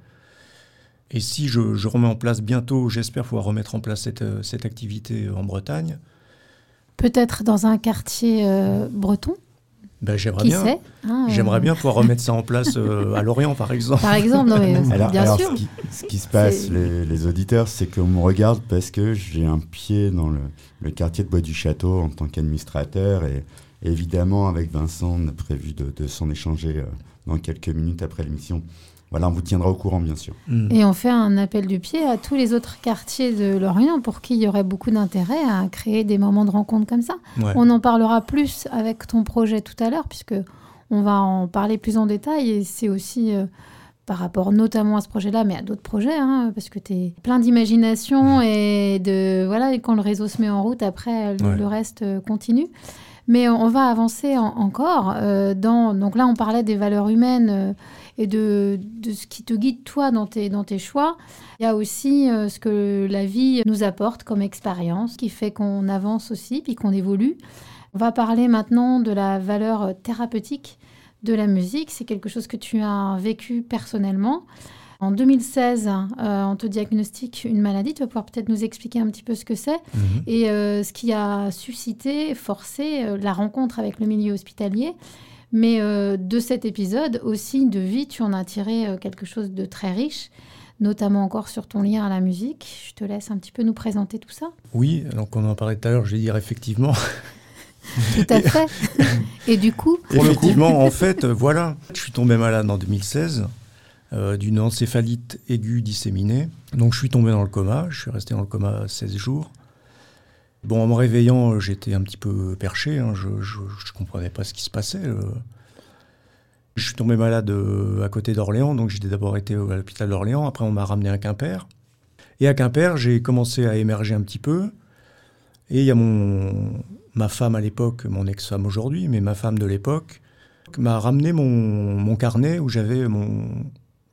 [SPEAKER 8] Et si je, je remets en place bientôt, j'espère pouvoir remettre en place cette activité en Bretagne,
[SPEAKER 5] Peut-être dans un quartier euh, breton,
[SPEAKER 8] ben, j'aimerais bien,
[SPEAKER 5] hein, euh,
[SPEAKER 8] j'aimerais bien pouvoir remettre ça en place euh, à Lorient, par exemple.
[SPEAKER 5] Par exemple, non, mais,
[SPEAKER 7] Alors,
[SPEAKER 5] bien
[SPEAKER 7] alors,
[SPEAKER 5] sûr.
[SPEAKER 7] Ce, qui, ce qui se passe, les, les auditeurs, c'est qu'on me regarde parce que j'ai un pied dans le, le quartier de Bois du Château en tant qu'administrateur. Et, évidemment, avec Vincent, on a prévu de, de s'en échanger euh, dans quelques minutes après l'émission. Voilà, on vous tiendra au courant, bien sûr.
[SPEAKER 8] Mm.
[SPEAKER 5] Et on fait un appel du pied à tous les autres quartiers de Lorient pour qui il y aurait beaucoup d'intérêt à créer des moments de rencontre comme ça.
[SPEAKER 8] Ouais.
[SPEAKER 5] On en parlera plus avec ton projet tout à l'heure, puisque On va en parler plus en détail et c'est aussi euh, par rapport notamment à ce projet-là, mais à d'autres projets, hein, parce que tu es plein d'imagination et de voilà, et quand le réseau se met en route, après le,
[SPEAKER 8] Ouais.
[SPEAKER 5] le reste euh, continue. Mais on va avancer en- encore. euh, dans, donc là, on parlait des valeurs humaines euh, et de, de ce qui te guide toi dans tes, dans tes choix. Il y a aussi euh, ce que la vie nous apporte comme expérience, qui fait qu'on avance aussi, puis qu'on évolue. On va parler maintenant de la valeur thérapeutique de la musique. C'est quelque chose que tu as vécu personnellement. En 2016, euh, on te diagnostique une maladie. Tu vas pouvoir peut-être nous expliquer un petit peu ce que c'est
[SPEAKER 8] Mhm.
[SPEAKER 5] et euh, ce qui a suscité, forcé euh, la rencontre avec le milieu hospitalier. Mais euh, de cet épisode aussi de vie, tu en as tiré euh, quelque chose de très riche, notamment encore sur ton lien à la musique. Je te laisse un petit peu nous présenter tout ça.
[SPEAKER 8] Oui, donc on en parlait tout à l'heure, je vais dire effectivement.
[SPEAKER 5] Tout à fait. Et du coup,
[SPEAKER 8] Effectivement, en fait, euh, voilà, je suis tombé malade en 2016 euh, d'une encéphalite aiguë disséminée. Donc je suis tombé dans le coma, je suis resté dans le coma 16 jours. En me réveillant, j'étais un petit peu perché, hein, je ne comprenais pas ce qui se passait. euh. Je suis tombé malade euh, à côté d'Orléans, donc j'ai d'abord été à l'hôpital d'Orléans, après on m'a ramené à Quimper. Et à Quimper, j'ai commencé à émerger un petit peu. Et il y a mon, ma femme à l'époque, mon ex-femme aujourd'hui, mais ma femme de l'époque, m'a ramené mon, mon carnet où j'avais mon,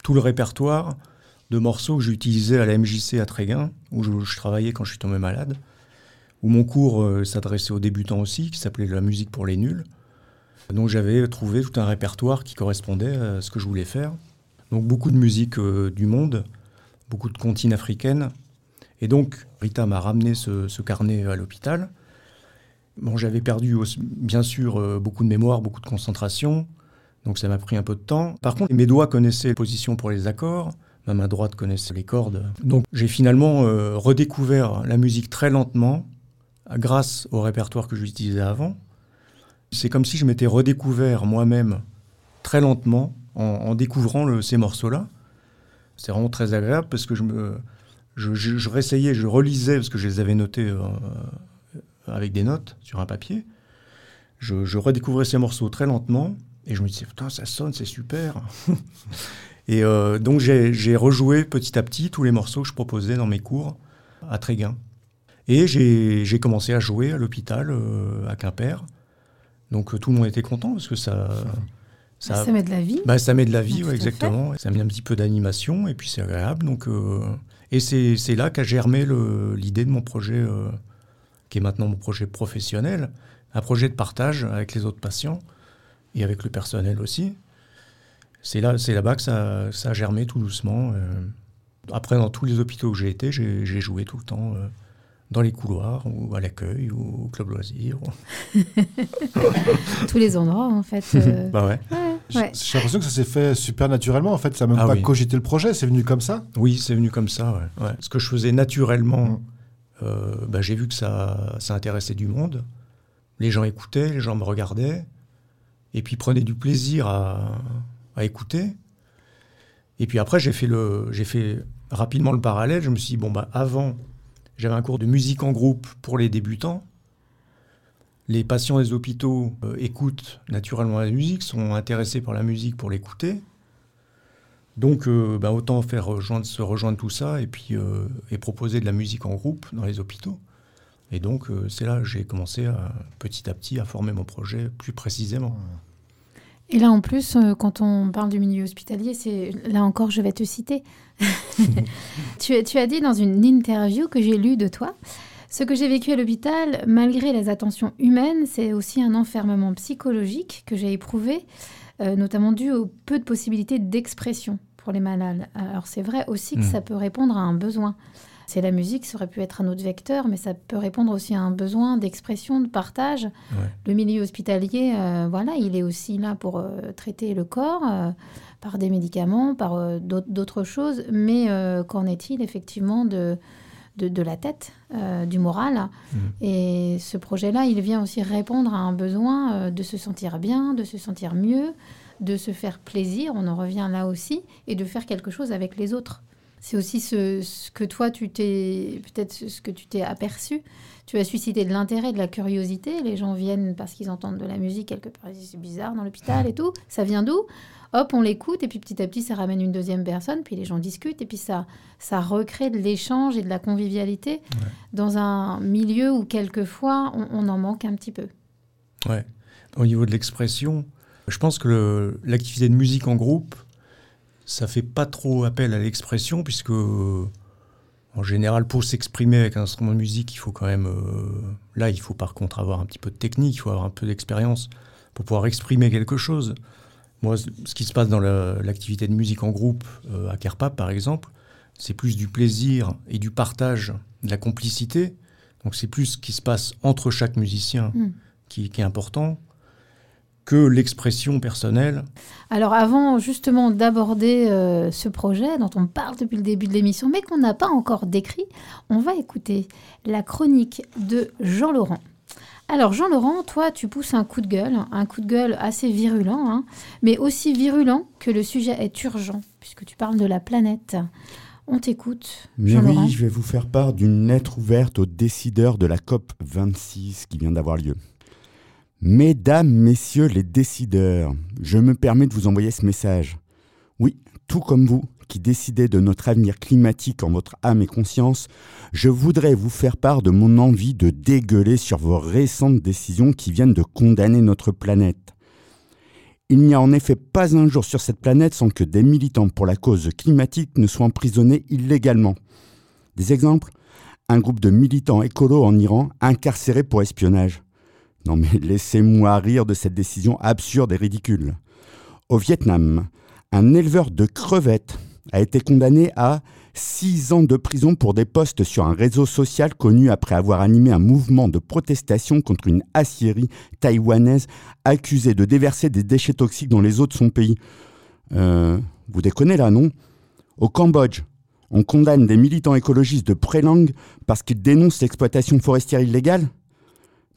[SPEAKER 8] tout le répertoire de morceaux que j'utilisais à la MJC à Tréguin, où je travaillais quand je suis tombé malade, où mon cours euh, s'adressait aux débutants aussi, qui s'appelait La musique pour les nuls. Donc j'avais trouvé tout un répertoire qui correspondait à ce que je voulais faire. Donc beaucoup de musique euh, du monde, beaucoup de comptines africaines. Et donc Rita m'a ramené ce, carnet à l'hôpital. Bon, j'avais perdu aussi, bien sûr euh, beaucoup de mémoire, beaucoup de concentration, donc ça m'a pris un peu de temps. Par contre, mes doigts connaissaient les positions pour les accords, ma main droite connaissait les cordes. Donc j'ai finalement redécouvert la musique très lentement, grâce au répertoire que j'utilisais avant. C'est comme si je m'étais redécouvert moi-même très lentement en, découvrant ces morceaux-là. C'est vraiment très agréable parce que je me, je, réessayais, je relisais parce que je les avais notés euh, avec des notes sur un papier. Je, redécouvrais ces morceaux très lentement et je me disais putain ça sonne, c'est super. et euh, donc j'ai j'ai rejoué petit à petit tous les morceaux que je proposais dans mes cours à Tréguin. Et j'ai commencé à jouer à l'hôpital euh, à Quimper. Donc euh, tout le monde était content parce que ça.
[SPEAKER 5] Ça met de la vie.
[SPEAKER 8] Bah, ça met de la vie, ouais, exactement. Ça met un petit peu d'animation et puis c'est agréable. Donc, euh, et c'est là qu'a germé l'idée de mon projet, euh, qui est maintenant mon projet professionnel, un projet de partage avec les autres patients et avec le personnel aussi. C'est là, là-bas que ça, ça a germé tout doucement. euh. Après, dans tous les hôpitaux que j'ai été, j'ai joué tout le temps dans les couloirs ou à l'accueil ou au club loisir.
[SPEAKER 5] tous les endroits, en fait. euh,
[SPEAKER 8] bah ouais.
[SPEAKER 5] ouais, ouais.
[SPEAKER 6] J'ai l'impression que ça s'est fait super naturellement. En fait, ça n'a même
[SPEAKER 8] Ah
[SPEAKER 6] pas
[SPEAKER 8] oui.
[SPEAKER 6] cogité le projet, c'est venu comme ça.
[SPEAKER 8] Oui, c'est venu comme ça. Ouais. Ouais. Ce que je faisais naturellement, euh, bah, j'ai vu que ça, ça intéressait du monde. Les gens écoutaient, les gens me regardaient, et puis prenaient du plaisir à, à écouter. Et puis après, j'ai fait, le, j'ai fait rapidement le parallèle. Je me suis dit, bon, bah, avant, j'avais un cours de musique en groupe pour les débutants. Les patients des hôpitaux euh, écoutent naturellement la musique, sont intéressés par la musique pour l'écouter. Donc, euh, bah, autant faire rejoindre, se rejoindre tout ça et puis euh, et proposer de la musique en groupe dans les hôpitaux. Et donc, euh, c'est là que j'ai commencé petit à petit à former mon projet plus précisément.
[SPEAKER 5] Et là, en plus, euh, quand on parle du milieu hospitalier, c'est là encore, je vais te citer. tu, tu as dit dans une interview que j'ai lue de toi, ce que j'ai vécu à l'hôpital, malgré les attentions humaines, c'est aussi un enfermement psychologique que j'ai éprouvé, euh, notamment dû au peu de possibilités d'expression pour les malades. Alors c'est vrai aussi que
[SPEAKER 12] Mm.
[SPEAKER 5] ça peut répondre à un besoin. C'est la musique, ça aurait pu être un autre vecteur, mais ça peut répondre aussi à un besoin d'expression, de partage. Le milieu hospitalier, euh, voilà, il est aussi là pour euh, traiter le corps euh, par des médicaments, par d'autres choses. Mais qu'en est-il effectivement de, de, de la tête, euh, du moral? Et ce projet-là, il vient aussi répondre à un besoin euh, de se sentir bien, de se sentir mieux, de se faire plaisir, on en revient là aussi, et de faire quelque chose avec les autres. C'est aussi ce, ce que toi, tu t'es, peut-être ce que tu t'es aperçu. Tu as suscité de l'intérêt, de la curiosité. Les gens viennent parce qu'ils entendent de la musique quelque part. C'est bizarre dans l'hôpital et tout. Ça vient d'où? Hop, on l'écoute et puis petit à petit, ça ramène une deuxième personne. Puis les gens discutent et puis ça, ça recrée de l'échange et de la convivialité dans un milieu où quelquefois on, on en manque un petit peu.
[SPEAKER 8] Ouais. Au niveau de l'expression, je pense que l'activité de musique en groupe, ça fait pas trop appel à l'expression, puisque euh, en général, pour s'exprimer avec un instrument de musique, il faut quand même. euh, là, il faut par contre avoir un petit peu de technique, il faut avoir un peu d'expérience pour pouvoir exprimer quelque chose. Moi, ce qui se passe dans la- l'activité de musique en groupe euh, à Kerpap, par exemple, c'est plus du plaisir et du partage, de la complicité. Donc, c'est plus ce qui se passe entre chaque musicien
[SPEAKER 5] Mm.
[SPEAKER 8] qui, qui est important que l'expression personnelle.
[SPEAKER 5] Alors avant justement d'aborder euh, ce projet dont on parle depuis le début de l'émission, mais qu'on n'a pas encore décrit, on va écouter la chronique de Jean Laurent. Alors Jean Laurent, toi tu pousses un coup de gueule, un coup de gueule assez virulent, hein, mais aussi virulent que le sujet est urgent, puisque tu parles de la planète. On t'écoute,
[SPEAKER 7] Mais
[SPEAKER 5] Jean
[SPEAKER 7] oui,
[SPEAKER 5] Laurent.
[SPEAKER 7] je vais vous faire part d'une lettre ouverte aux décideurs de la COP 26 qui vient d'avoir lieu. Mesdames, messieurs les décideurs, je me permets de vous envoyer ce message. Oui, tout comme vous, qui décidez de notre avenir climatique en votre âme et conscience, je voudrais vous faire part de mon envie de dégueuler sur vos récentes décisions qui viennent de condamner notre planète. Il n'y a en effet pas un jour sur cette planète sans que des militants pour la cause climatique ne soient emprisonnés illégalement. Des exemples Un groupe de militants écolos en Iran incarcérés pour espionnage. Non mais laissez-moi rire de cette décision absurde et ridicule. Au Vietnam, un éleveur de crevettes a été condamné à 6 ans de prison pour des postes sur un réseau social connu après avoir animé un mouvement de protestation contre une aciérie taïwanaise accusée de déverser des déchets toxiques dans les eaux de son pays. Euh, vous déconnez là, non? Au Cambodge, on condamne des militants écologistes de Prélang parce qu'ils dénoncent l'exploitation forestière illégale?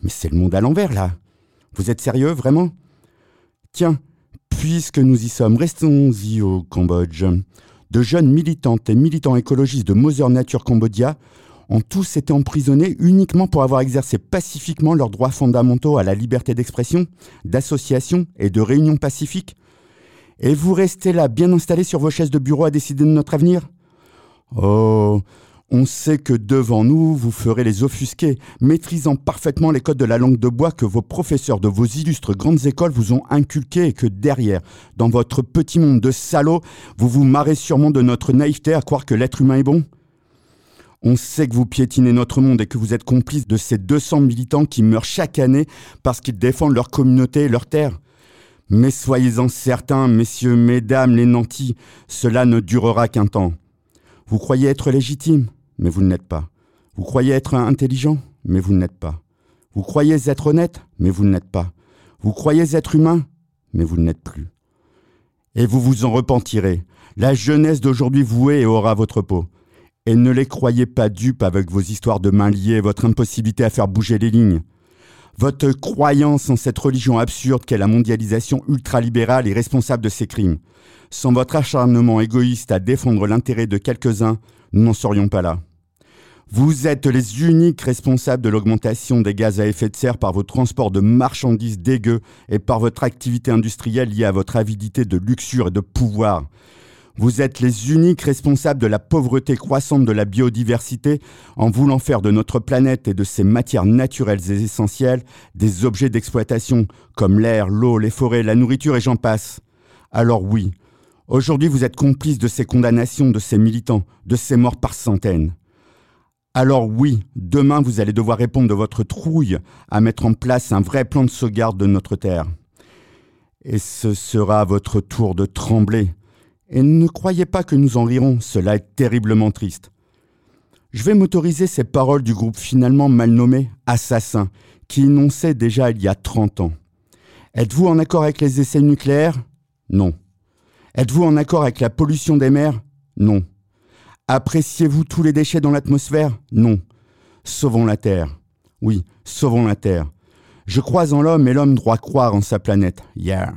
[SPEAKER 7] Mais c'est le monde à l'envers là. Vous êtes sérieux, vraiment? Tiens, puisque nous y sommes, restons-y au Cambodge. De jeunes militantes et militants écologistes de Mother Nature Cambodia ont tous été emprisonnés uniquement pour avoir exercé pacifiquement leurs droits fondamentaux à la liberté d'expression, d'association et de réunion pacifique. Et vous restez là, bien installés sur vos chaises de bureau à décider de notre avenir? Oh, on sait que devant nous, vous ferez les offusqués, maîtrisant parfaitement les codes de la langue de bois que vos professeurs de vos illustres grandes écoles vous ont inculqués et que derrière, dans votre petit monde de salauds, vous vous marrez sûrement de notre naïveté à croire que l'être humain est bon on sait que vous piétinez notre monde et que vous êtes complice de ces 200 militants qui meurent chaque année parce qu'ils défendent leur communauté et leur terre. Mais soyez-en certains, messieurs, mesdames, les nantis, cela ne durera qu'un temps. Vous croyez être légitime, mais vous ne l'êtes pas. Vous croyez être intelligent, mais vous ne l'êtes pas. Vous croyez être honnête, mais vous ne l'êtes pas. Vous croyez être humain, mais vous ne l'êtes plus. Et vous vous en repentirez. La jeunesse d'aujourd'hui vouée et aura votre peau. Et ne les croyez pas dupes avec vos histoires de mains liées votre impossibilité à faire bouger les lignes. Votre croyance en cette religion absurde qu'est la mondialisation ultralibérale est responsable de ces crimes. Sans votre acharnement égoïste à défendre l'intérêt de quelques-uns, nous n'en serions pas là. Vous êtes les uniques responsables de l'augmentation des gaz à effet de serre par vos transports de marchandises dégueux et par votre activité industrielle liée à votre avidité de luxure et de pouvoir. Vous êtes les uniques responsables de la pauvreté croissante de la biodiversité en voulant faire de notre planète et de ses matières naturelles et essentielles des objets d'exploitation comme l'air, l'eau, les forêts, la nourriture et j'en passe. Alors oui, aujourd'hui vous êtes complices de ces condamnations de ces militants, de ces morts par centaines. Alors oui, demain vous allez devoir répondre de votre trouille à mettre en place un vrai plan de sauvegarde de notre Terre. Et ce sera votre tour de trembler. Et ne croyez pas que nous en rirons, cela est terriblement triste. Je vais m'autoriser ces paroles du groupe finalement mal nommé Assassin, qui énonçait déjà il y a 30 ans. Êtes-vous en accord avec les essais nucléaires? Non. Êtes-vous en accord avec la pollution des mers? Non. Appréciez-vous tous les déchets dans l'atmosphère? Non. Sauvons la Terre. Oui, sauvons la Terre. Je crois en l'homme et l'homme doit croire en sa planète. Yeah.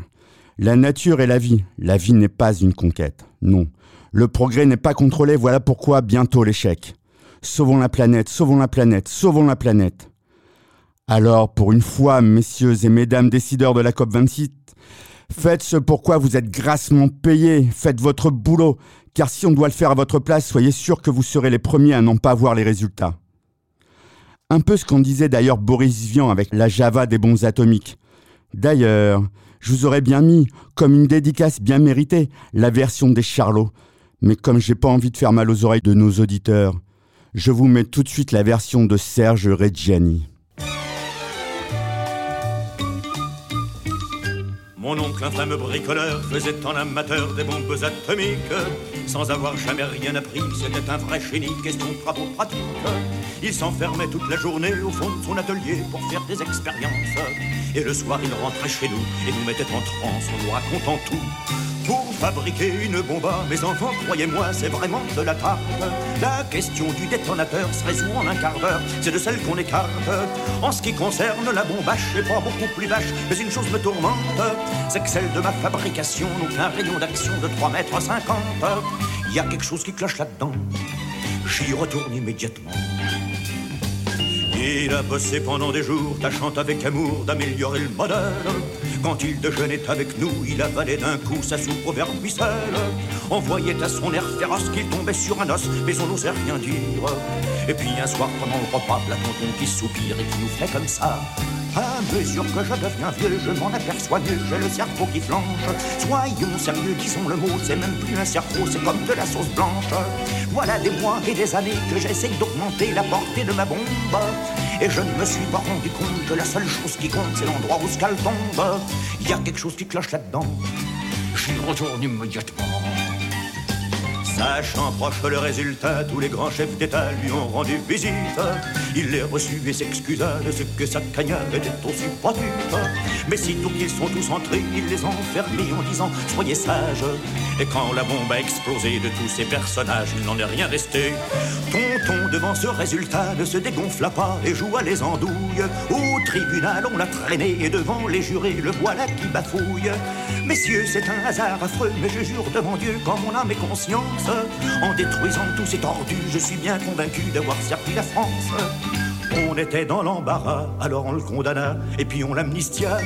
[SPEAKER 7] La nature est la vie. La vie n'est pas une conquête. Non. Le progrès n'est pas contrôlé, voilà pourquoi bientôt l'échec. Sauvons la planète, sauvons la planète, sauvons la planète. Alors, pour une fois, messieurs et mesdames décideurs de la COP26, faites ce pourquoi vous êtes grassement payés, faites votre boulot, car si on doit le faire à votre place, soyez sûr que vous serez les premiers à n'en pas voir les résultats. Un peu ce qu'en disait d'ailleurs Boris Vian avec la Java des bombes atomiques. D'ailleurs, je vous aurais bien mis, comme une dédicace bien méritée, la version des Charlots. Mais comme j'ai pas envie de faire mal aux oreilles de nos auditeurs, je vous mets tout de suite la version de Serge Reggiani.
[SPEAKER 12] Un fameux bricoleur, faisait en amateur des bombes atomiques. Sans avoir jamais rien appris, c'était un vrai génie, question de travaux pratiques. Il s'enfermait toute la journée au fond de son atelier pour faire des expériences. Et le soir, il rentrait chez nous et nous mettait en transe en nous racontant tout. Pour fabriquer une bombe, mes enfants, croyez-moi, c'est vraiment de la tarte. La question du détonateur se résout en un quart d'heure, c'est de celle qu'on écarte. En ce qui concerne la bombache, c'est pas beaucoup plus vache, mais une chose me tourmente, c'est que celle de ma fabrication n'a qu'un rayon d'action de 3 mètres 50. Il y a quelque chose qui cloche là-dedans, j'y retourne immédiatement. Il a bossé pendant des jours, tâchant avec amour d'améliorer le modèle. Quand il déjeunait avec nous, il avalait d'un coup sa soupe au vermicelle. On voyait à son air féroce qu'il tombait sur un os, mais on n'osait rien dire. Et puis un soir, pendant le repas, la tonton qui soupire et qui nous fait comme ça. À mesure que je deviens vieux, je m'en aperçois mieux, j'ai le cerveau qui flanche. Soyons sérieux, disons le mot, c'est même plus un cerveau, c'est comme de la sauce blanche. Voilà des mois et des années que j'essaye d'augmenter la portée de ma bombe. Et je ne me suis pas rendu compte que la seule chose qui compte, c'est l'endroit où ce qu'elle tombe. Il y a quelque chose qui cloche là-dedans. J'y retourne immédiatement. Sachant proche le résultat, tous les grands chefs d'État lui ont rendu visite. Il les reçut et s'excusa de ce que sa cagnade était aussi produite. Mais sitôt qu'ils sont tous entrés, il les enfermait en disant Soyez sages. Et quand la bombe a explosé de tous ces personnages, il n'en est rien resté. Tonton, devant ce résultat, ne se dégonfla pas et joua les andouilles. Au tribunal, on l'a traîné et devant les jurés, le voilà qui bafouille. Messieurs, c'est un hasard affreux, mais je jure devant Dieu, quand mon âme est conscience, en détruisant tous ces tordus, je suis bien convaincu d'avoir servi la France. On était dans l'embarras, alors on le condamna, et puis on l'amnistia.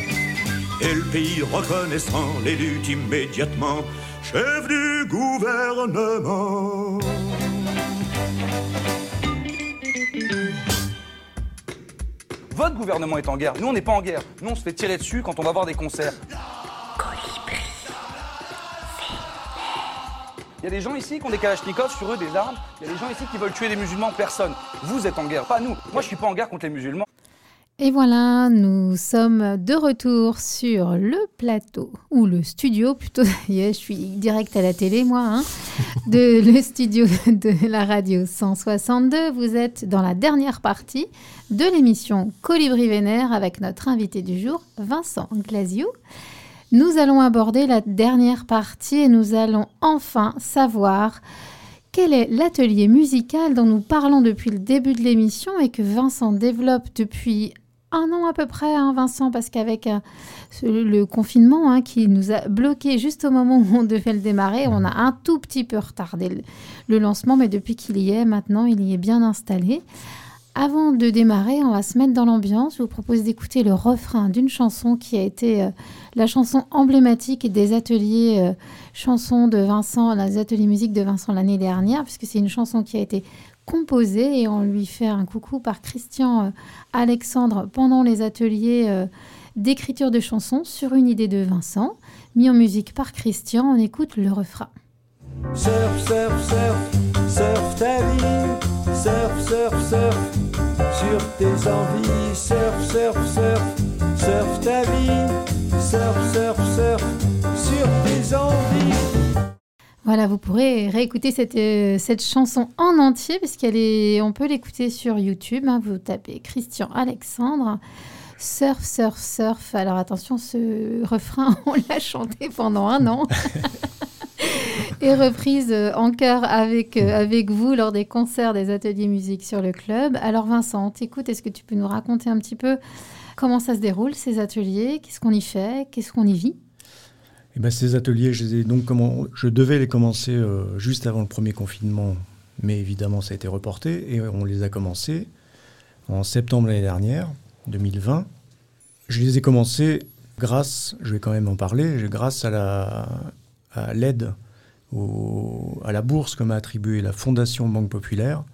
[SPEAKER 12] Et le pays reconnaissant l'élu immédiatement, chef du gouvernement.
[SPEAKER 13] Votre gouvernement est en guerre. Nous, on n'est pas en guerre. Nous, on se fait tirer dessus quand on va voir des concerts. Il y a des gens ici qui ont des kalachnikovs sur eux, des armes. Il y a des gens ici qui veulent tuer des musulmans. Personne. Vous êtes en guerre, pas nous. Moi, je suis pas en guerre contre les musulmans.
[SPEAKER 5] Et voilà, nous sommes de retour sur le plateau, ou le studio plutôt, je suis direct à la télé moi, hein, de le studio de la radio 162. Vous êtes dans la dernière partie de l'émission Colibri Vénère avec notre invité du jour, Vincent Glasiou. Nous allons aborder la dernière partie et nous allons enfin savoir quel est l'atelier musical dont nous parlons depuis le début de l'émission et que Vincent développe depuis un an à peu près, hein, Vincent, parce qu'avec euh, le confinement hein, qui nous a bloqué juste au moment où on devait le démarrer, on a un tout petit peu retardé le lancement, mais depuis qu'il y est, maintenant, il y est bien installé. Avant de démarrer, on va se mettre dans l'ambiance. Je vous propose d'écouter le refrain d'une chanson qui a été euh, la chanson emblématique des ateliers euh, chansons de Vincent, les ateliers musique de Vincent l'année dernière, puisque c'est une chanson qui a été composée et on lui fait un coucou par Christian euh, Alexandre pendant les ateliers d'écriture de chansons sur une idée de Vincent, mis en musique par Christian. On écoute le refrain.
[SPEAKER 14] Surf, surf, surf, surf ta vie, surf, surf, surf, sur tes envies, surf, surf, surf, surf ta vie, surf, surf, surf, sur tes envies.
[SPEAKER 5] Voilà, vous pourrez réécouter cette, euh, cette chanson en entier, puisqu'elle est, on peut l'écouter sur YouTube. hein. vous tapez Christian Alexandre. Surf, surf, surf. Alors attention, ce refrain, on l'a chanté pendant un an. Et reprise euh, en chœur avec, euh, avec vous lors des concerts des ateliers musique sur le club. Alors Vincent, t'écoute. Est-ce que tu peux nous raconter un petit peu comment ça se déroule, ces ateliers? Qu'est-ce qu'on y fait? Qu'est-ce qu'on y vit?
[SPEAKER 8] Eh ben, ces ateliers, je, les ai donc comment, je devais les commencer euh, juste avant le premier confinement, mais évidemment ça a été reporté et on les a commencés en septembre l'année dernière, 2020. Je les ai commencés grâce, je vais quand même en parler, grâce à la à l'aide au- à la bourse que m'a attribuée la Fondation Banque Populaire,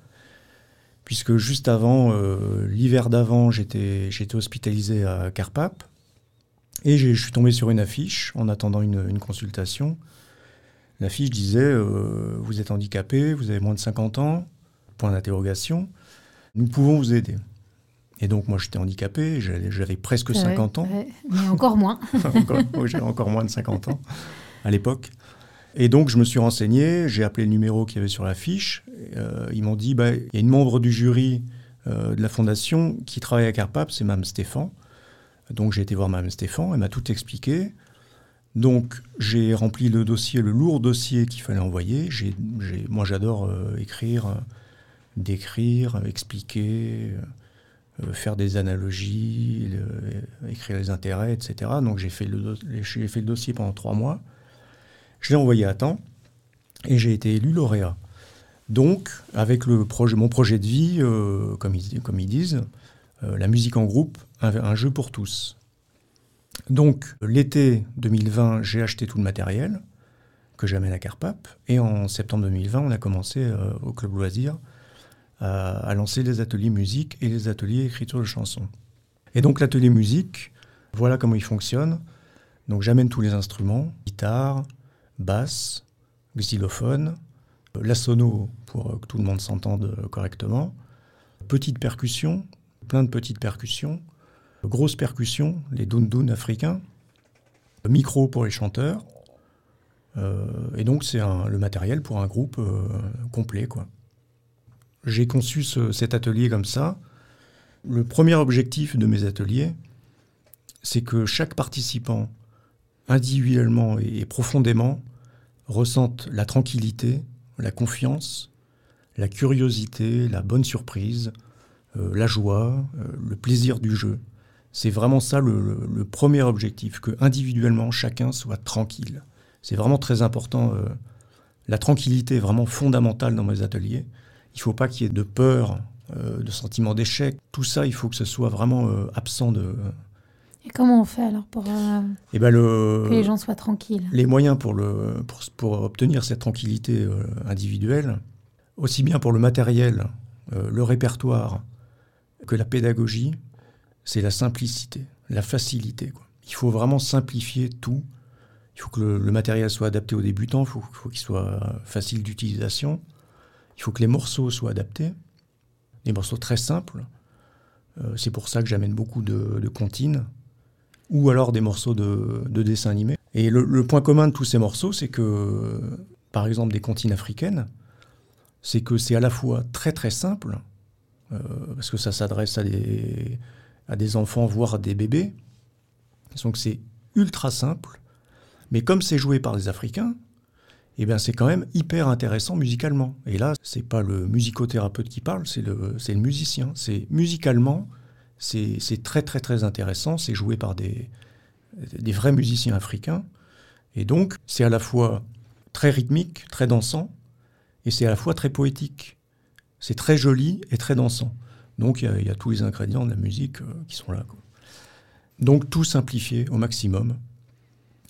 [SPEAKER 8] puisque juste avant, euh, l'hiver d'avant, j'étais j'étais hospitalisé à Carpape, et je suis tombé sur une affiche en attendant une, une consultation. L'affiche disait euh, Vous êtes handicapé, vous avez moins de 50 ans, point d'interrogation, nous pouvons vous aider. Et donc, moi, j'étais handicapé, j'avais j'avais presque
[SPEAKER 5] Ouais,
[SPEAKER 8] 50 ans.
[SPEAKER 5] ouais, mais encore moins.
[SPEAKER 8] Encore- oui, J'avais encore moins de 50 ans à l'époque. Et donc, je me suis renseigné, j'ai appelé le numéro qu'il y avait sur l'affiche. Euh, ils m'ont dit bah, il y a une membre du jury euh, de la fondation qui travaille à Carpap, c'est Mme Stéphane. Donc, j'ai été voir Mme Stéphane, elle m'a tout expliqué. Donc, j'ai rempli le dossier, le lourd dossier qu'il fallait envoyer. Moi, j'adore euh, écrire, décrire, expliquer, faire des analogies, écrire les intérêts, etc. Donc, j'ai fait le dossier pendant trois mois. Je l'ai envoyé à temps et j'ai été élu lauréat. Donc, avec mon projet de vie, euh, comme, ils, disent, euh, la musique en groupe, un, jeu pour tous. Donc, l'été 2020, j'ai acheté tout le matériel que j'amène à Carpap. Et en septembre 2020, on a commencé euh, au Club Loisir à, à lancer les ateliers musique et les ateliers écriture de chansons. Et donc, l'atelier musique, voilà comment il fonctionne. Donc, j'amène tous les instruments guitare, basse, xylophone, euh, la sono pour euh, que tout le monde s'entende euh, correctement, petite percussion, plein de petites percussions, grosse percussion, les doun africains, micro pour les chanteurs, et donc c'est le matériel pour un groupe complet. J'ai conçu ce- cet atelier comme ça. Le premier objectif de mes ateliers, c'est que chaque participant, individuellement et, profondément, ressente la tranquillité, la confiance, la curiosité, la bonne surprise, euh, la joie, euh, le plaisir du jeu. C'est vraiment ça le, premier objectif, que individuellement chacun soit tranquille. C'est vraiment très important. euh, la tranquillité est vraiment fondamentale dans mes ateliers. Il ne faut pas qu'il y ait de peur, de sentiment d'échec. Tout ça, il faut que ce soit vraiment absent de.
[SPEAKER 5] Et comment on fait alors pour euh,
[SPEAKER 8] Eh ben, le,
[SPEAKER 5] que les gens soient tranquilles?
[SPEAKER 8] les moyens pour, le, pour, pour obtenir cette tranquillité euh, individuelle, aussi bien pour le matériel, euh, le répertoire, que la pédagogie, c'est la simplicité, la facilité. quoi. Il faut vraiment simplifier tout. Il faut que le, le matériel soit adapté aux débutants, il faut, il faut qu'il soit facile d'utilisation, il faut que les morceaux soient adaptés, des morceaux très simples. C'est pour ça que j'amène beaucoup de, de comptines ou alors des morceaux de, de dessins animés. Et le, point commun de tous ces morceaux, c'est que, par exemple, des comptines africaines, c'est que c'est à la fois très très simple, euh, parce que ça s'adresse à des, à des enfants, voire à des bébés. Donc c'est ultra simple, mais comme c'est joué par des Africains, eh bien c'est quand même hyper intéressant musicalement. Et là, c'est pas le musicothérapeute qui parle, c'est le, le musicien. C'est musicalement, c'est très très très intéressant. C'est joué par des, vrais musiciens africains. Et donc, c'est à la fois très rythmique, très dansant, et c'est à la fois très poétique. C'est très joli et très dansant. Donc, il y a- tous les ingrédients de la musique euh, qui sont là. Donc, tout simplifié au maximum.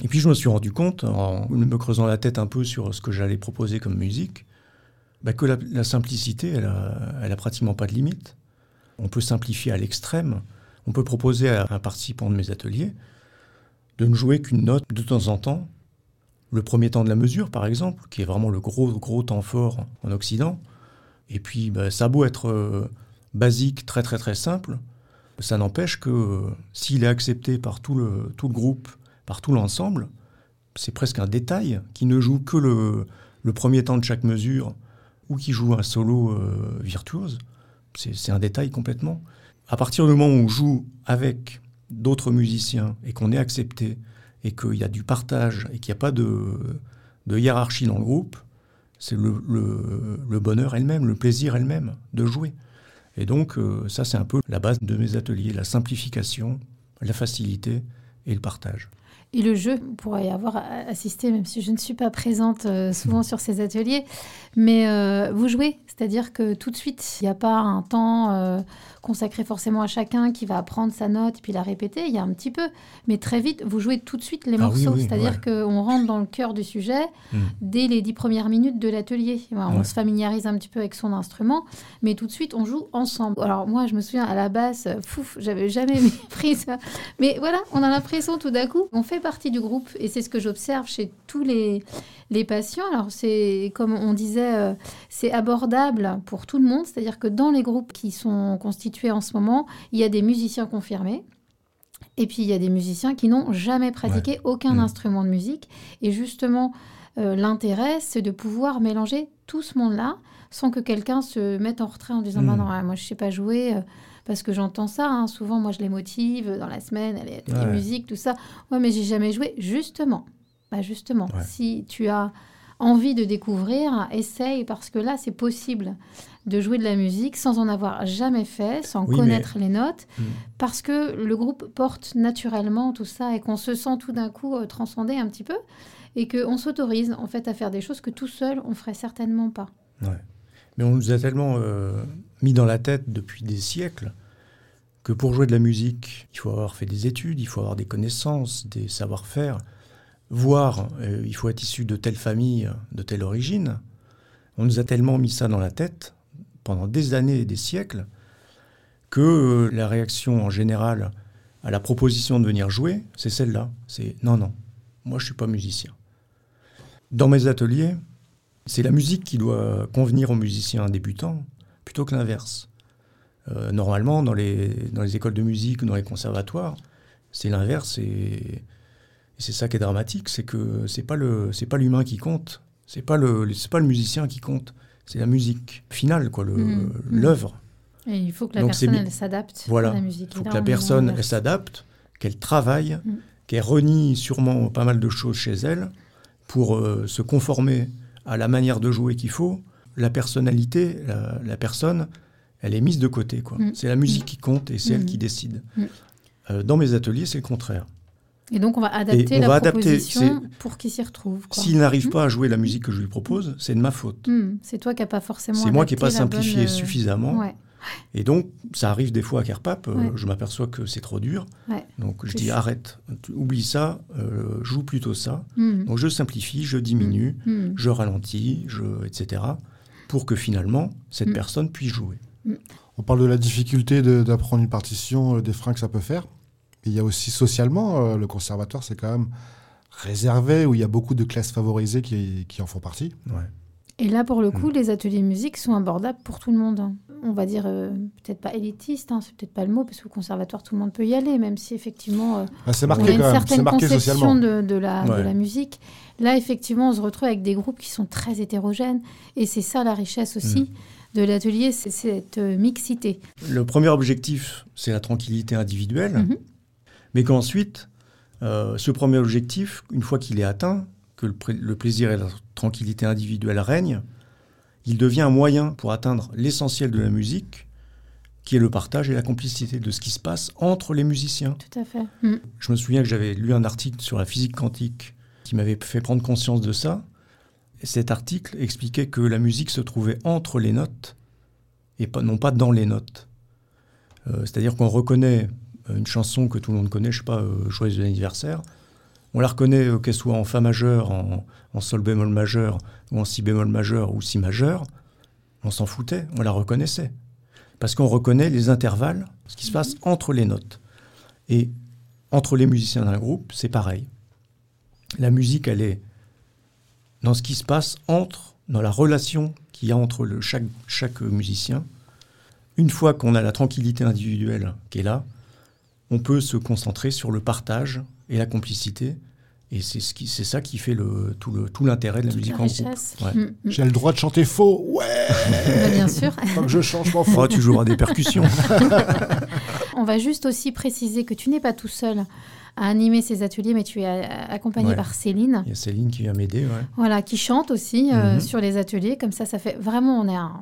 [SPEAKER 8] Et puis, je me suis rendu compte, en me creusant la tête un peu sur ce que j'allais proposer comme musique, bah, que la, la simplicité, elle a, elle a pratiquement pas de limite. On peut simplifier à l'extrême. On peut proposer à un participant de mes ateliers de ne jouer qu'une note de temps en temps. Le premier temps de la mesure, par exemple, qui est vraiment le gros, temps fort en Occident. Et puis, bah, ça a beau être euh, basique, très très très simple, ça n'empêche que euh, s'il est accepté par tout le, groupe, par tout l'ensemble, c'est presque un détail qui ne joue que le, le premier temps de chaque mesure ou qui joue un solo euh, virtuose. C'est un détail complètement. À partir du moment où on joue avec d'autres musiciens et qu'on est accepté et qu'il y a du partage et qu'il n'y a pas de, hiérarchie dans le groupe, c'est le bonheur elle-même, le plaisir elle-même de jouer. Et donc, euh, ça, c'est un peu la base de mes ateliers, la simplification, la facilité et le partage.
[SPEAKER 5] Et le jeu, pourrait y avoir assisté, même si je ne suis pas présente euh, souvent sur ces ateliers. Mais euh, vous jouez, c'est-à-dire que tout de suite, il n'y a pas un temps euh, consacré forcément à chacun qui va apprendre sa note et puis la répéter. Il y a un petit peu. Mais très vite, vous jouez tout de suite les
[SPEAKER 8] Ah
[SPEAKER 5] morceaux.
[SPEAKER 8] oui,
[SPEAKER 5] c'est-à-dire
[SPEAKER 8] ouais.
[SPEAKER 5] qu'on rentre dans le cœur du sujet
[SPEAKER 8] Mm.
[SPEAKER 5] dès les dix premières minutes de l'atelier. On
[SPEAKER 8] Ouais.
[SPEAKER 5] se familiarise un petit peu avec son instrument, mais tout de suite, on joue ensemble. Alors moi, je me souviens, à la basse, fouf, j'avais jamais pris ça. Mais voilà, on a l'impression tout d'un coup, on fait partie du groupe, et c'est ce que j'observe chez tous les, les patients. Alors c'est, comme on disait, euh, c'est abordable pour tout le monde, c'est-à-dire que dans les groupes qui sont constitués en ce moment, il y a des musiciens confirmés. Et puis il y a des musiciens qui n'ont jamais pratiqué aucun
[SPEAKER 8] Mm.
[SPEAKER 5] instrument de musique. Et justement, euh, l'intérêt, c'est de pouvoir mélanger tout ce monde-là sans que quelqu'un se mette en retrait en disant
[SPEAKER 8] Mm.
[SPEAKER 5] bah non, moi je sais pas jouer euh, parce que j'entends ça. hein. Souvent, moi je les motive dans la semaine, elle est
[SPEAKER 8] Ouais.
[SPEAKER 5] musique, tout ça. Ouais, mais j'ai jamais joué. Justement, bah justement,
[SPEAKER 8] Ouais.
[SPEAKER 5] si tu as envie de découvrir, essaye parce que là c'est possible de jouer de la musique sans en avoir jamais fait, sans
[SPEAKER 8] Oui, mais-
[SPEAKER 5] connaître les notes,
[SPEAKER 8] Mm.
[SPEAKER 5] parce que le groupe porte naturellement tout ça et qu'on se sent tout d'un coup euh, transcendé un petit peu et qu'on s'autorise en fait à faire des choses que tout seul on ferait certainement pas.
[SPEAKER 8] Ouais. Mais on nous a tellement euh, mis dans la tête depuis des siècles que pour jouer de la musique, il faut avoir fait des études, il faut avoir des connaissances, des savoir-faire, voire euh, il faut être issu de telle famille, de telle origine. On nous a tellement mis ça dans la tête pendant des années et des siècles que euh, la réaction en général à la proposition de venir jouer, c'est celle-là. C'est non, non, moi je suis pas musicien. Dans mes ateliers, c'est la musique qui doit convenir aux musiciens débutants plutôt que l'inverse. Euh, normalement, dans les, dans les écoles de musique ou dans les conservatoires, c'est l'inverse et, et c'est ça qui est dramatique, c'est que c'est pas le c'est pas l'humain qui compte, c'est pas le c'est pas le musicien qui compte, c'est la musique finale quoi, le-
[SPEAKER 5] Mm,
[SPEAKER 8] l'œuvre.
[SPEAKER 5] Et il faut que la
[SPEAKER 8] Donc,
[SPEAKER 5] personne elle s'adapte
[SPEAKER 8] Voilà.
[SPEAKER 5] à la musique.
[SPEAKER 8] Il faut que la personne elle s'adapte, qu'elle travaille,
[SPEAKER 5] Mm.
[SPEAKER 8] qu'elle renie sûrement pas mal de choses chez elle pour euh, se conformer à la manière de jouer qu'il faut. La personnalité, la, la personne, elle est mise de côté. quoi.
[SPEAKER 5] Mm.
[SPEAKER 8] C'est la musique qui compte et c'est elle
[SPEAKER 5] Mm.
[SPEAKER 8] qui décide.
[SPEAKER 5] Mm.
[SPEAKER 8] Euh, dans mes ateliers, c'est le contraire.
[SPEAKER 5] Et donc on va adapter
[SPEAKER 8] on
[SPEAKER 5] la
[SPEAKER 8] va adapter,
[SPEAKER 5] proposition
[SPEAKER 8] c'est-
[SPEAKER 5] pour qu'il s'y retrouve.
[SPEAKER 8] S'il n'arrive pas à jouer la musique que je lui propose, c'est de ma faute.
[SPEAKER 5] Mm. C'est toi qui n'as pas forcément.
[SPEAKER 8] C'est moi qui n'ai pas
[SPEAKER 5] bonne,
[SPEAKER 8] simplifié
[SPEAKER 5] euh,
[SPEAKER 8] suffisamment.
[SPEAKER 5] Ouais.
[SPEAKER 8] Et donc, ça arrive des fois à Kerpap, euh,
[SPEAKER 5] Ouais.
[SPEAKER 8] je m'aperçois que c'est trop dur.
[SPEAKER 5] Ouais.
[SPEAKER 8] Donc, je dis
[SPEAKER 5] sûr.
[SPEAKER 8] arrête, oublie ça, euh, joue plutôt ça.
[SPEAKER 5] Mm.
[SPEAKER 8] Donc, je simplifie, je diminue, je ralentis, je, etc. pour que finalement, cette personne puisse jouer.
[SPEAKER 6] On parle de la difficulté d'apprendre une partition, euh, des freins que ça peut faire. Il y a aussi socialement, euh, le conservatoire, c'est quand même réservé, où il y a beaucoup de classes favorisées qui, qui en font partie.
[SPEAKER 5] Et là, pour le
[SPEAKER 8] Mm.
[SPEAKER 5] coup, les ateliers musique sont abordables pour tout le monde. hein. On va dire, euh, peut-être pas élitiste, hein, c'est peut-être pas le mot, parce qu'au conservatoire, tout le monde peut y aller, même si effectivement, euh,
[SPEAKER 6] Ah, c'est
[SPEAKER 5] on
[SPEAKER 6] marqué
[SPEAKER 5] a une
[SPEAKER 6] quand même,
[SPEAKER 5] certaine
[SPEAKER 6] c'est marqué
[SPEAKER 5] conception
[SPEAKER 6] socialement.
[SPEAKER 5] de, de la, de
[SPEAKER 8] Ouais.
[SPEAKER 5] la musique. Là, effectivement, on se retrouve avec des groupes qui sont très hétérogènes, et c'est ça la richesse aussi
[SPEAKER 8] Mm.
[SPEAKER 5] de l'atelier, c'est cette euh, mixité.
[SPEAKER 8] Le premier objectif, c'est la tranquillité individuelle,
[SPEAKER 5] Mhm.
[SPEAKER 8] Mais qu'ensuite, euh, ce premier objectif, une fois qu'il est atteint, que le, plaisir et la tranquillité individuelle règnent, il devient un moyen pour atteindre l'essentiel de la musique, qui est le partage et la complicité de ce qui se passe entre les musiciens.
[SPEAKER 5] Tout à fait. Mm.
[SPEAKER 8] Je me souviens que j'avais lu un article sur la physique quantique qui m'avait fait prendre conscience de ça. Et cet article expliquait que la musique se trouvait entre les notes et pas, non pas dans les notes. Euh, C'est-à-dire qu'on reconnaît une chanson que tout le monde connaît, je sais pas, euh, Joyeux anniversaire. On la reconnaît euh, qu'elle soit en Fa majeur, en, en Sol bémol majeur, ou en Si bémol majeur, ou Si majeur. On s'en foutait, on la reconnaissait. Parce qu'on reconnaît les intervalles, ce qui se passe entre les notes. Et entre les musiciens d'un groupe, c'est pareil. La musique, elle est dans ce qui se passe entre, dans la relation qu'il y a entre le, chaque, chaque musicien. Une fois qu'on a la tranquillité individuelle qui est là, on peut se concentrer sur le partage et la complicité. Et c'est ce qui, c'est ça qui fait le, tout, le, tout l'intérêt de la
[SPEAKER 5] Toute
[SPEAKER 8] musique
[SPEAKER 5] la
[SPEAKER 8] en groupe. Ouais.
[SPEAKER 5] Mm, mm.
[SPEAKER 6] J'ai le droit de chanter faux, ouais
[SPEAKER 5] Bah, bien sûr.
[SPEAKER 6] Faut que je change, m'en fous.
[SPEAKER 8] Oh, tu joueras des percussions.
[SPEAKER 5] On va juste aussi préciser que tu n'es pas tout seul à animer ces ateliers, mais tu es accompagné
[SPEAKER 8] Ouais.
[SPEAKER 5] par Céline.
[SPEAKER 8] Il y a Céline qui vient m'aider, ouais.
[SPEAKER 5] Voilà, qui chante aussi euh,
[SPEAKER 8] Mhm.
[SPEAKER 5] sur les ateliers. Comme ça, ça fait vraiment, on, est un,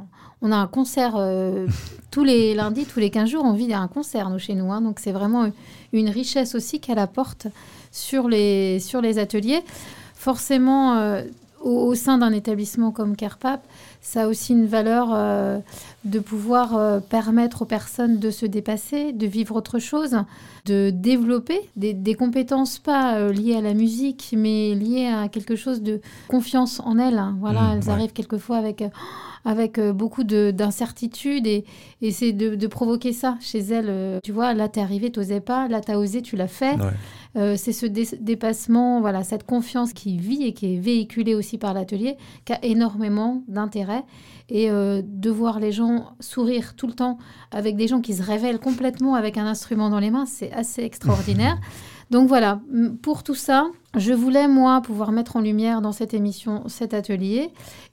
[SPEAKER 5] on a un concert euh, tous les lundis, tous les 15 jours, on vit un concert, nous, chez nous. hein. donc, c'est vraiment une richesse aussi qu'elle apporte sur les, sur les ateliers. Forcément, euh, au, au sein d'un établissement comme Carpap, ça a aussi une valeur de pouvoir euh, permettre aux personnes de se dépasser, de vivre autre chose, de développer des, des compétences pas euh, liées à la musique, mais liées à quelque chose de confiance en elles. hein. Voilà,
[SPEAKER 15] Mmh,
[SPEAKER 5] elles
[SPEAKER 15] ouais.
[SPEAKER 5] arrivent quelquefois avec, euh, avec euh, beaucoup de- d'incertitudes et, et c'est de, de provoquer ça chez elles. Tu vois, là, t'es arrivé, t'osais pas, là, t'as osé, tu l'as fait.
[SPEAKER 8] Ouais.
[SPEAKER 5] C'est ce dé- dépassement, voilà, cette confiance qui vit et qui est véhiculée aussi par l'atelier, qui a énormément d'intérêt. Et euh, de voir les gens sourire tout le temps avec des gens qui se révèlent complètement avec un instrument dans les mains, c'est assez extraordinaire. Donc voilà, pour tout ça, je voulais, moi, pouvoir mettre en lumière dans cette émission cet atelier.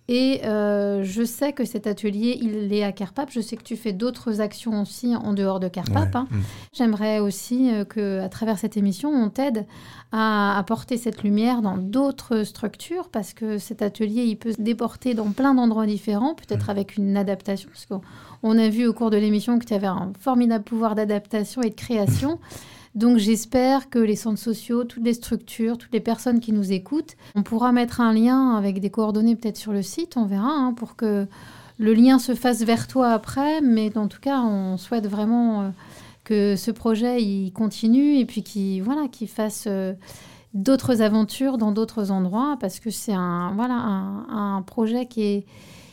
[SPEAKER 5] Et euh, je sais que cet atelier, il est à Carpap. Je sais que tu fais d'autres actions aussi en dehors de Carpap.
[SPEAKER 8] Ouais.
[SPEAKER 5] hein.
[SPEAKER 8] Mm.
[SPEAKER 5] J'aimerais aussi euh, que, à travers cette émission, on t'aide à apporter cette lumière dans d'autres structures parce que cet atelier, il peut se déporter dans plein d'endroits différents, peut-être avec une adaptation. Parce qu'on on a vu au cours de l'émission que tu avais un formidable pouvoir d'adaptation et de création. Donc j'espère que les centres sociaux, toutes les structures, toutes les personnes qui nous écoutent, on pourra mettre un lien avec des coordonnées peut-être sur le site, on verra, hein, pour que le lien se fasse vers toi après. Mais en tout cas, on souhaite vraiment euh, que ce projet il continue et puis qu'il voilà, fasse euh, d'autres aventures dans d'autres endroits parce que c'est un, voilà, un, projet qui est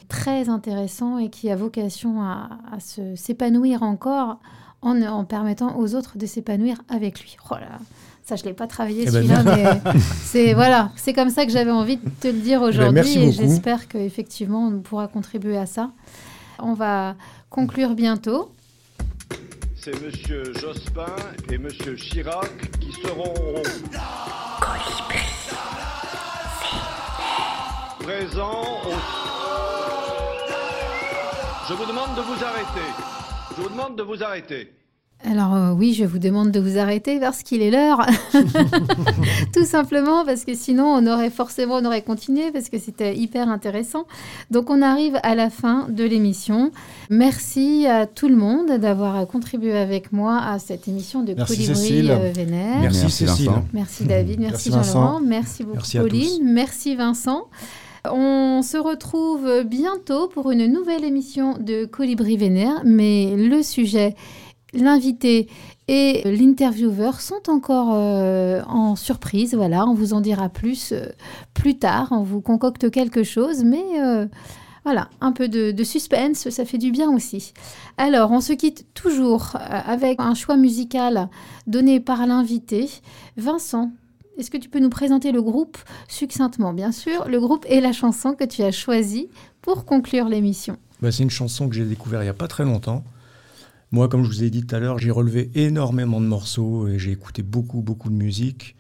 [SPEAKER 5] très intéressant et qui a vocation à, à s'épanouir encore en, en permettant aux autres de s'épanouir avec lui. Oh là, ça, je ne l'ai pas travaillé
[SPEAKER 8] Eh ben,
[SPEAKER 5] celui-là, mais c'est voilà, c'est comme ça que j'avais envie de te le dire aujourd'hui
[SPEAKER 8] Eh ben, merci
[SPEAKER 5] et j'espère qu'effectivement on pourra contribuer à ça. On va conclure bientôt.
[SPEAKER 16] C'est Monsieur Jospin et Monsieur Chirac qui seront présents au... Je vous demande de vous arrêter. Je vous demande de vous arrêter.
[SPEAKER 5] Alors euh, oui, je vous demande de vous arrêter parce qu'il est l'heure. Tout simplement parce que sinon on aurait forcément on aurait continué parce que c'était hyper intéressant. Donc on arrive à la fin de l'émission. Merci à tout le monde d'avoir contribué avec moi à cette émission de
[SPEAKER 6] Merci,
[SPEAKER 5] Colibri
[SPEAKER 6] Cécile.
[SPEAKER 5] euh, Vénère.
[SPEAKER 8] Merci,
[SPEAKER 7] Merci,
[SPEAKER 8] Cécile.
[SPEAKER 7] Vincent.
[SPEAKER 5] Merci David, merci,
[SPEAKER 6] Merci,
[SPEAKER 5] Jean-Laurent, merci beaucoup
[SPEAKER 8] Merci
[SPEAKER 5] Pauline, merci Vincent. On se retrouve bientôt pour une nouvelle émission de Colibri Vénère, mais le sujet, l'invité et l'intervieweur sont encore euh, en surprise. Voilà, on vous en dira plus euh, plus tard. On vous concocte quelque chose, mais euh, voilà, un peu de, suspense, ça fait du bien aussi. Alors, on se quitte toujours avec un choix musical donné par l'invité. Vincent, est-ce que tu peux nous présenter le groupe succinctement, bien sûr, le groupe et la chanson que tu as choisi pour conclure l'émission?
[SPEAKER 8] Bah, c'est une chanson que j'ai découvert il n'y a pas très longtemps. Moi, comme je vous ai dit tout à l'heure, j'ai relevé énormément de morceaux et j'ai écouté beaucoup, beaucoup de musique.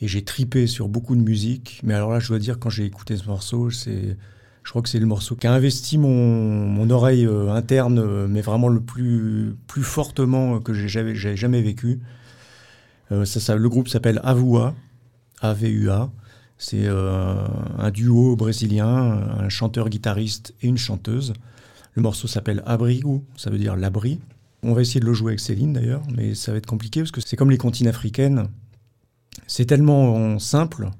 [SPEAKER 8] Et j'ai tripé sur beaucoup de musique. Mais alors là, je dois dire, quand j'ai écouté ce morceau, c'est, je crois que c'est le morceau qui a investi mon, oreille euh, interne, euh, mais vraiment le plus, plus fortement que j'ai jamais, vécu. Euh, le groupe s'appelle Avua, A-V-U-A. C'est euh, un duo brésilien, un chanteur-guitariste et une chanteuse. Le morceau s'appelle Abrigo, ça veut dire l'abri. On va essayer de le jouer avec Céline d'ailleurs, mais ça va être compliqué parce que c'est comme les comptines africaines. C'est tellement simple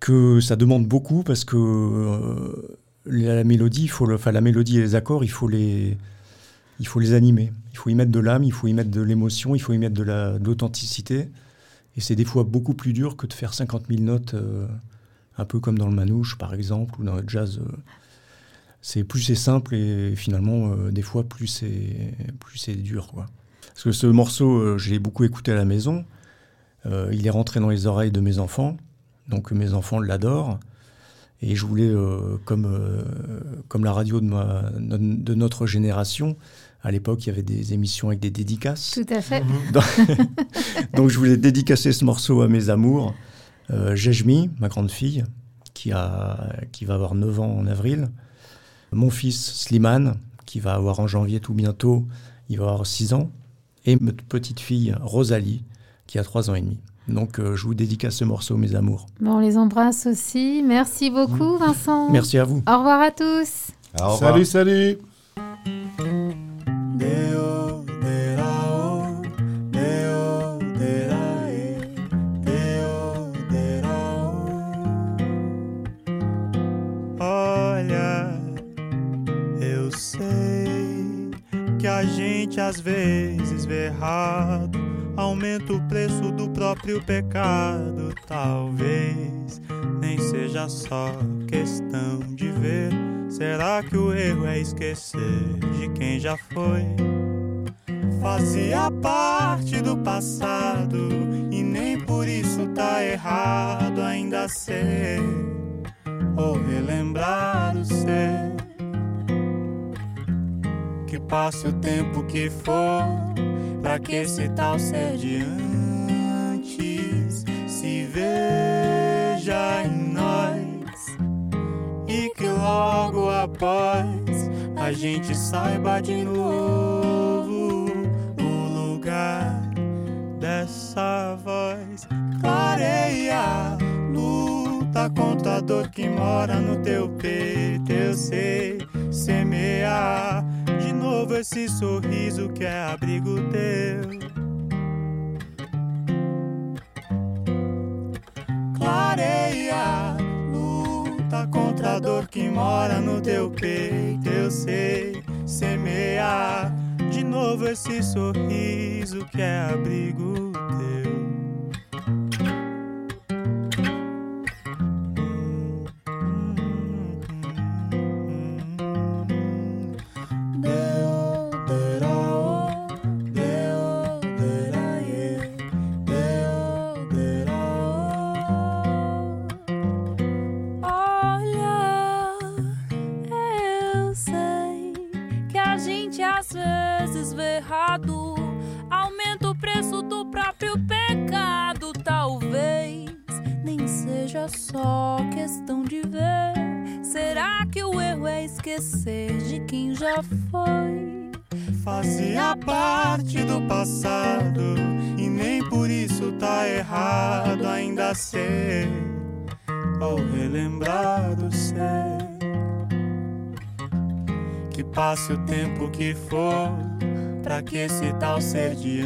[SPEAKER 8] que ça demande beaucoup parce que euh, la, mélodie, il faut le- la mélodie et les accords, il faut les, il faut les animer. Il faut y mettre de l'âme, il faut y mettre de l'émotion, il faut y mettre de l'authenticité. Et c'est des fois beaucoup plus dur que de faire 50 000 notes, euh, un peu comme dans le manouche par exemple, ou dans le jazz. euh, c'est plus c'est simple et finalement euh, des fois plus c'est plus c'est dur. Parce que ce morceau, je l'ai beaucoup écouté à la maison. Il est rentré dans les oreilles de mes enfants, donc mes enfants l'adorent. Et je voulais, comme, comme la radio de, ma, de notre génération, à l'époque, il y avait des émissions avec des dédicaces.
[SPEAKER 5] Tout à fait.
[SPEAKER 8] Donc, donc je voulais dédicacer ce morceau à mes amours. Euh, Jejmi, ma grande fille, qui, a, qui va avoir 9 ans en avril. Mon fils Slimane, qui va avoir en janvier tout bientôt, il va avoir 6 ans. et notre petite fille Rosalie, qui a 3 ans et demi. Donc euh, je vous dédicace ce morceau, mes amours.
[SPEAKER 5] Bon, on les embrasse aussi. Merci beaucoup, Vincent.
[SPEAKER 8] Merci à vous.
[SPEAKER 5] Au revoir à tous.
[SPEAKER 7] Au revoir.
[SPEAKER 6] Salut, salut.
[SPEAKER 14] Às vezes vê errado, aumenta o preço do próprio pecado. Talvez nem seja só questão de ver. Será que o erro é esquecer de quem já foi? Fazia parte do passado e nem por isso tá errado ainda ser ou relembrar o ser. Que passe o tempo que for, pra que esse tal ser de antes se veja em nós e que logo após a gente saiba de novo o lugar dessa voz. Clareia, luta contra a dor que mora no teu peito. Eu sei semear de novo esse sorriso que é abrigo teu. Clareia, luta contra a dor que mora no teu peito. Eu sei semear de novo esse sorriso que é abrigo ser ou relembrar do ser. Que passe o tempo que for, pra que esse tal ser de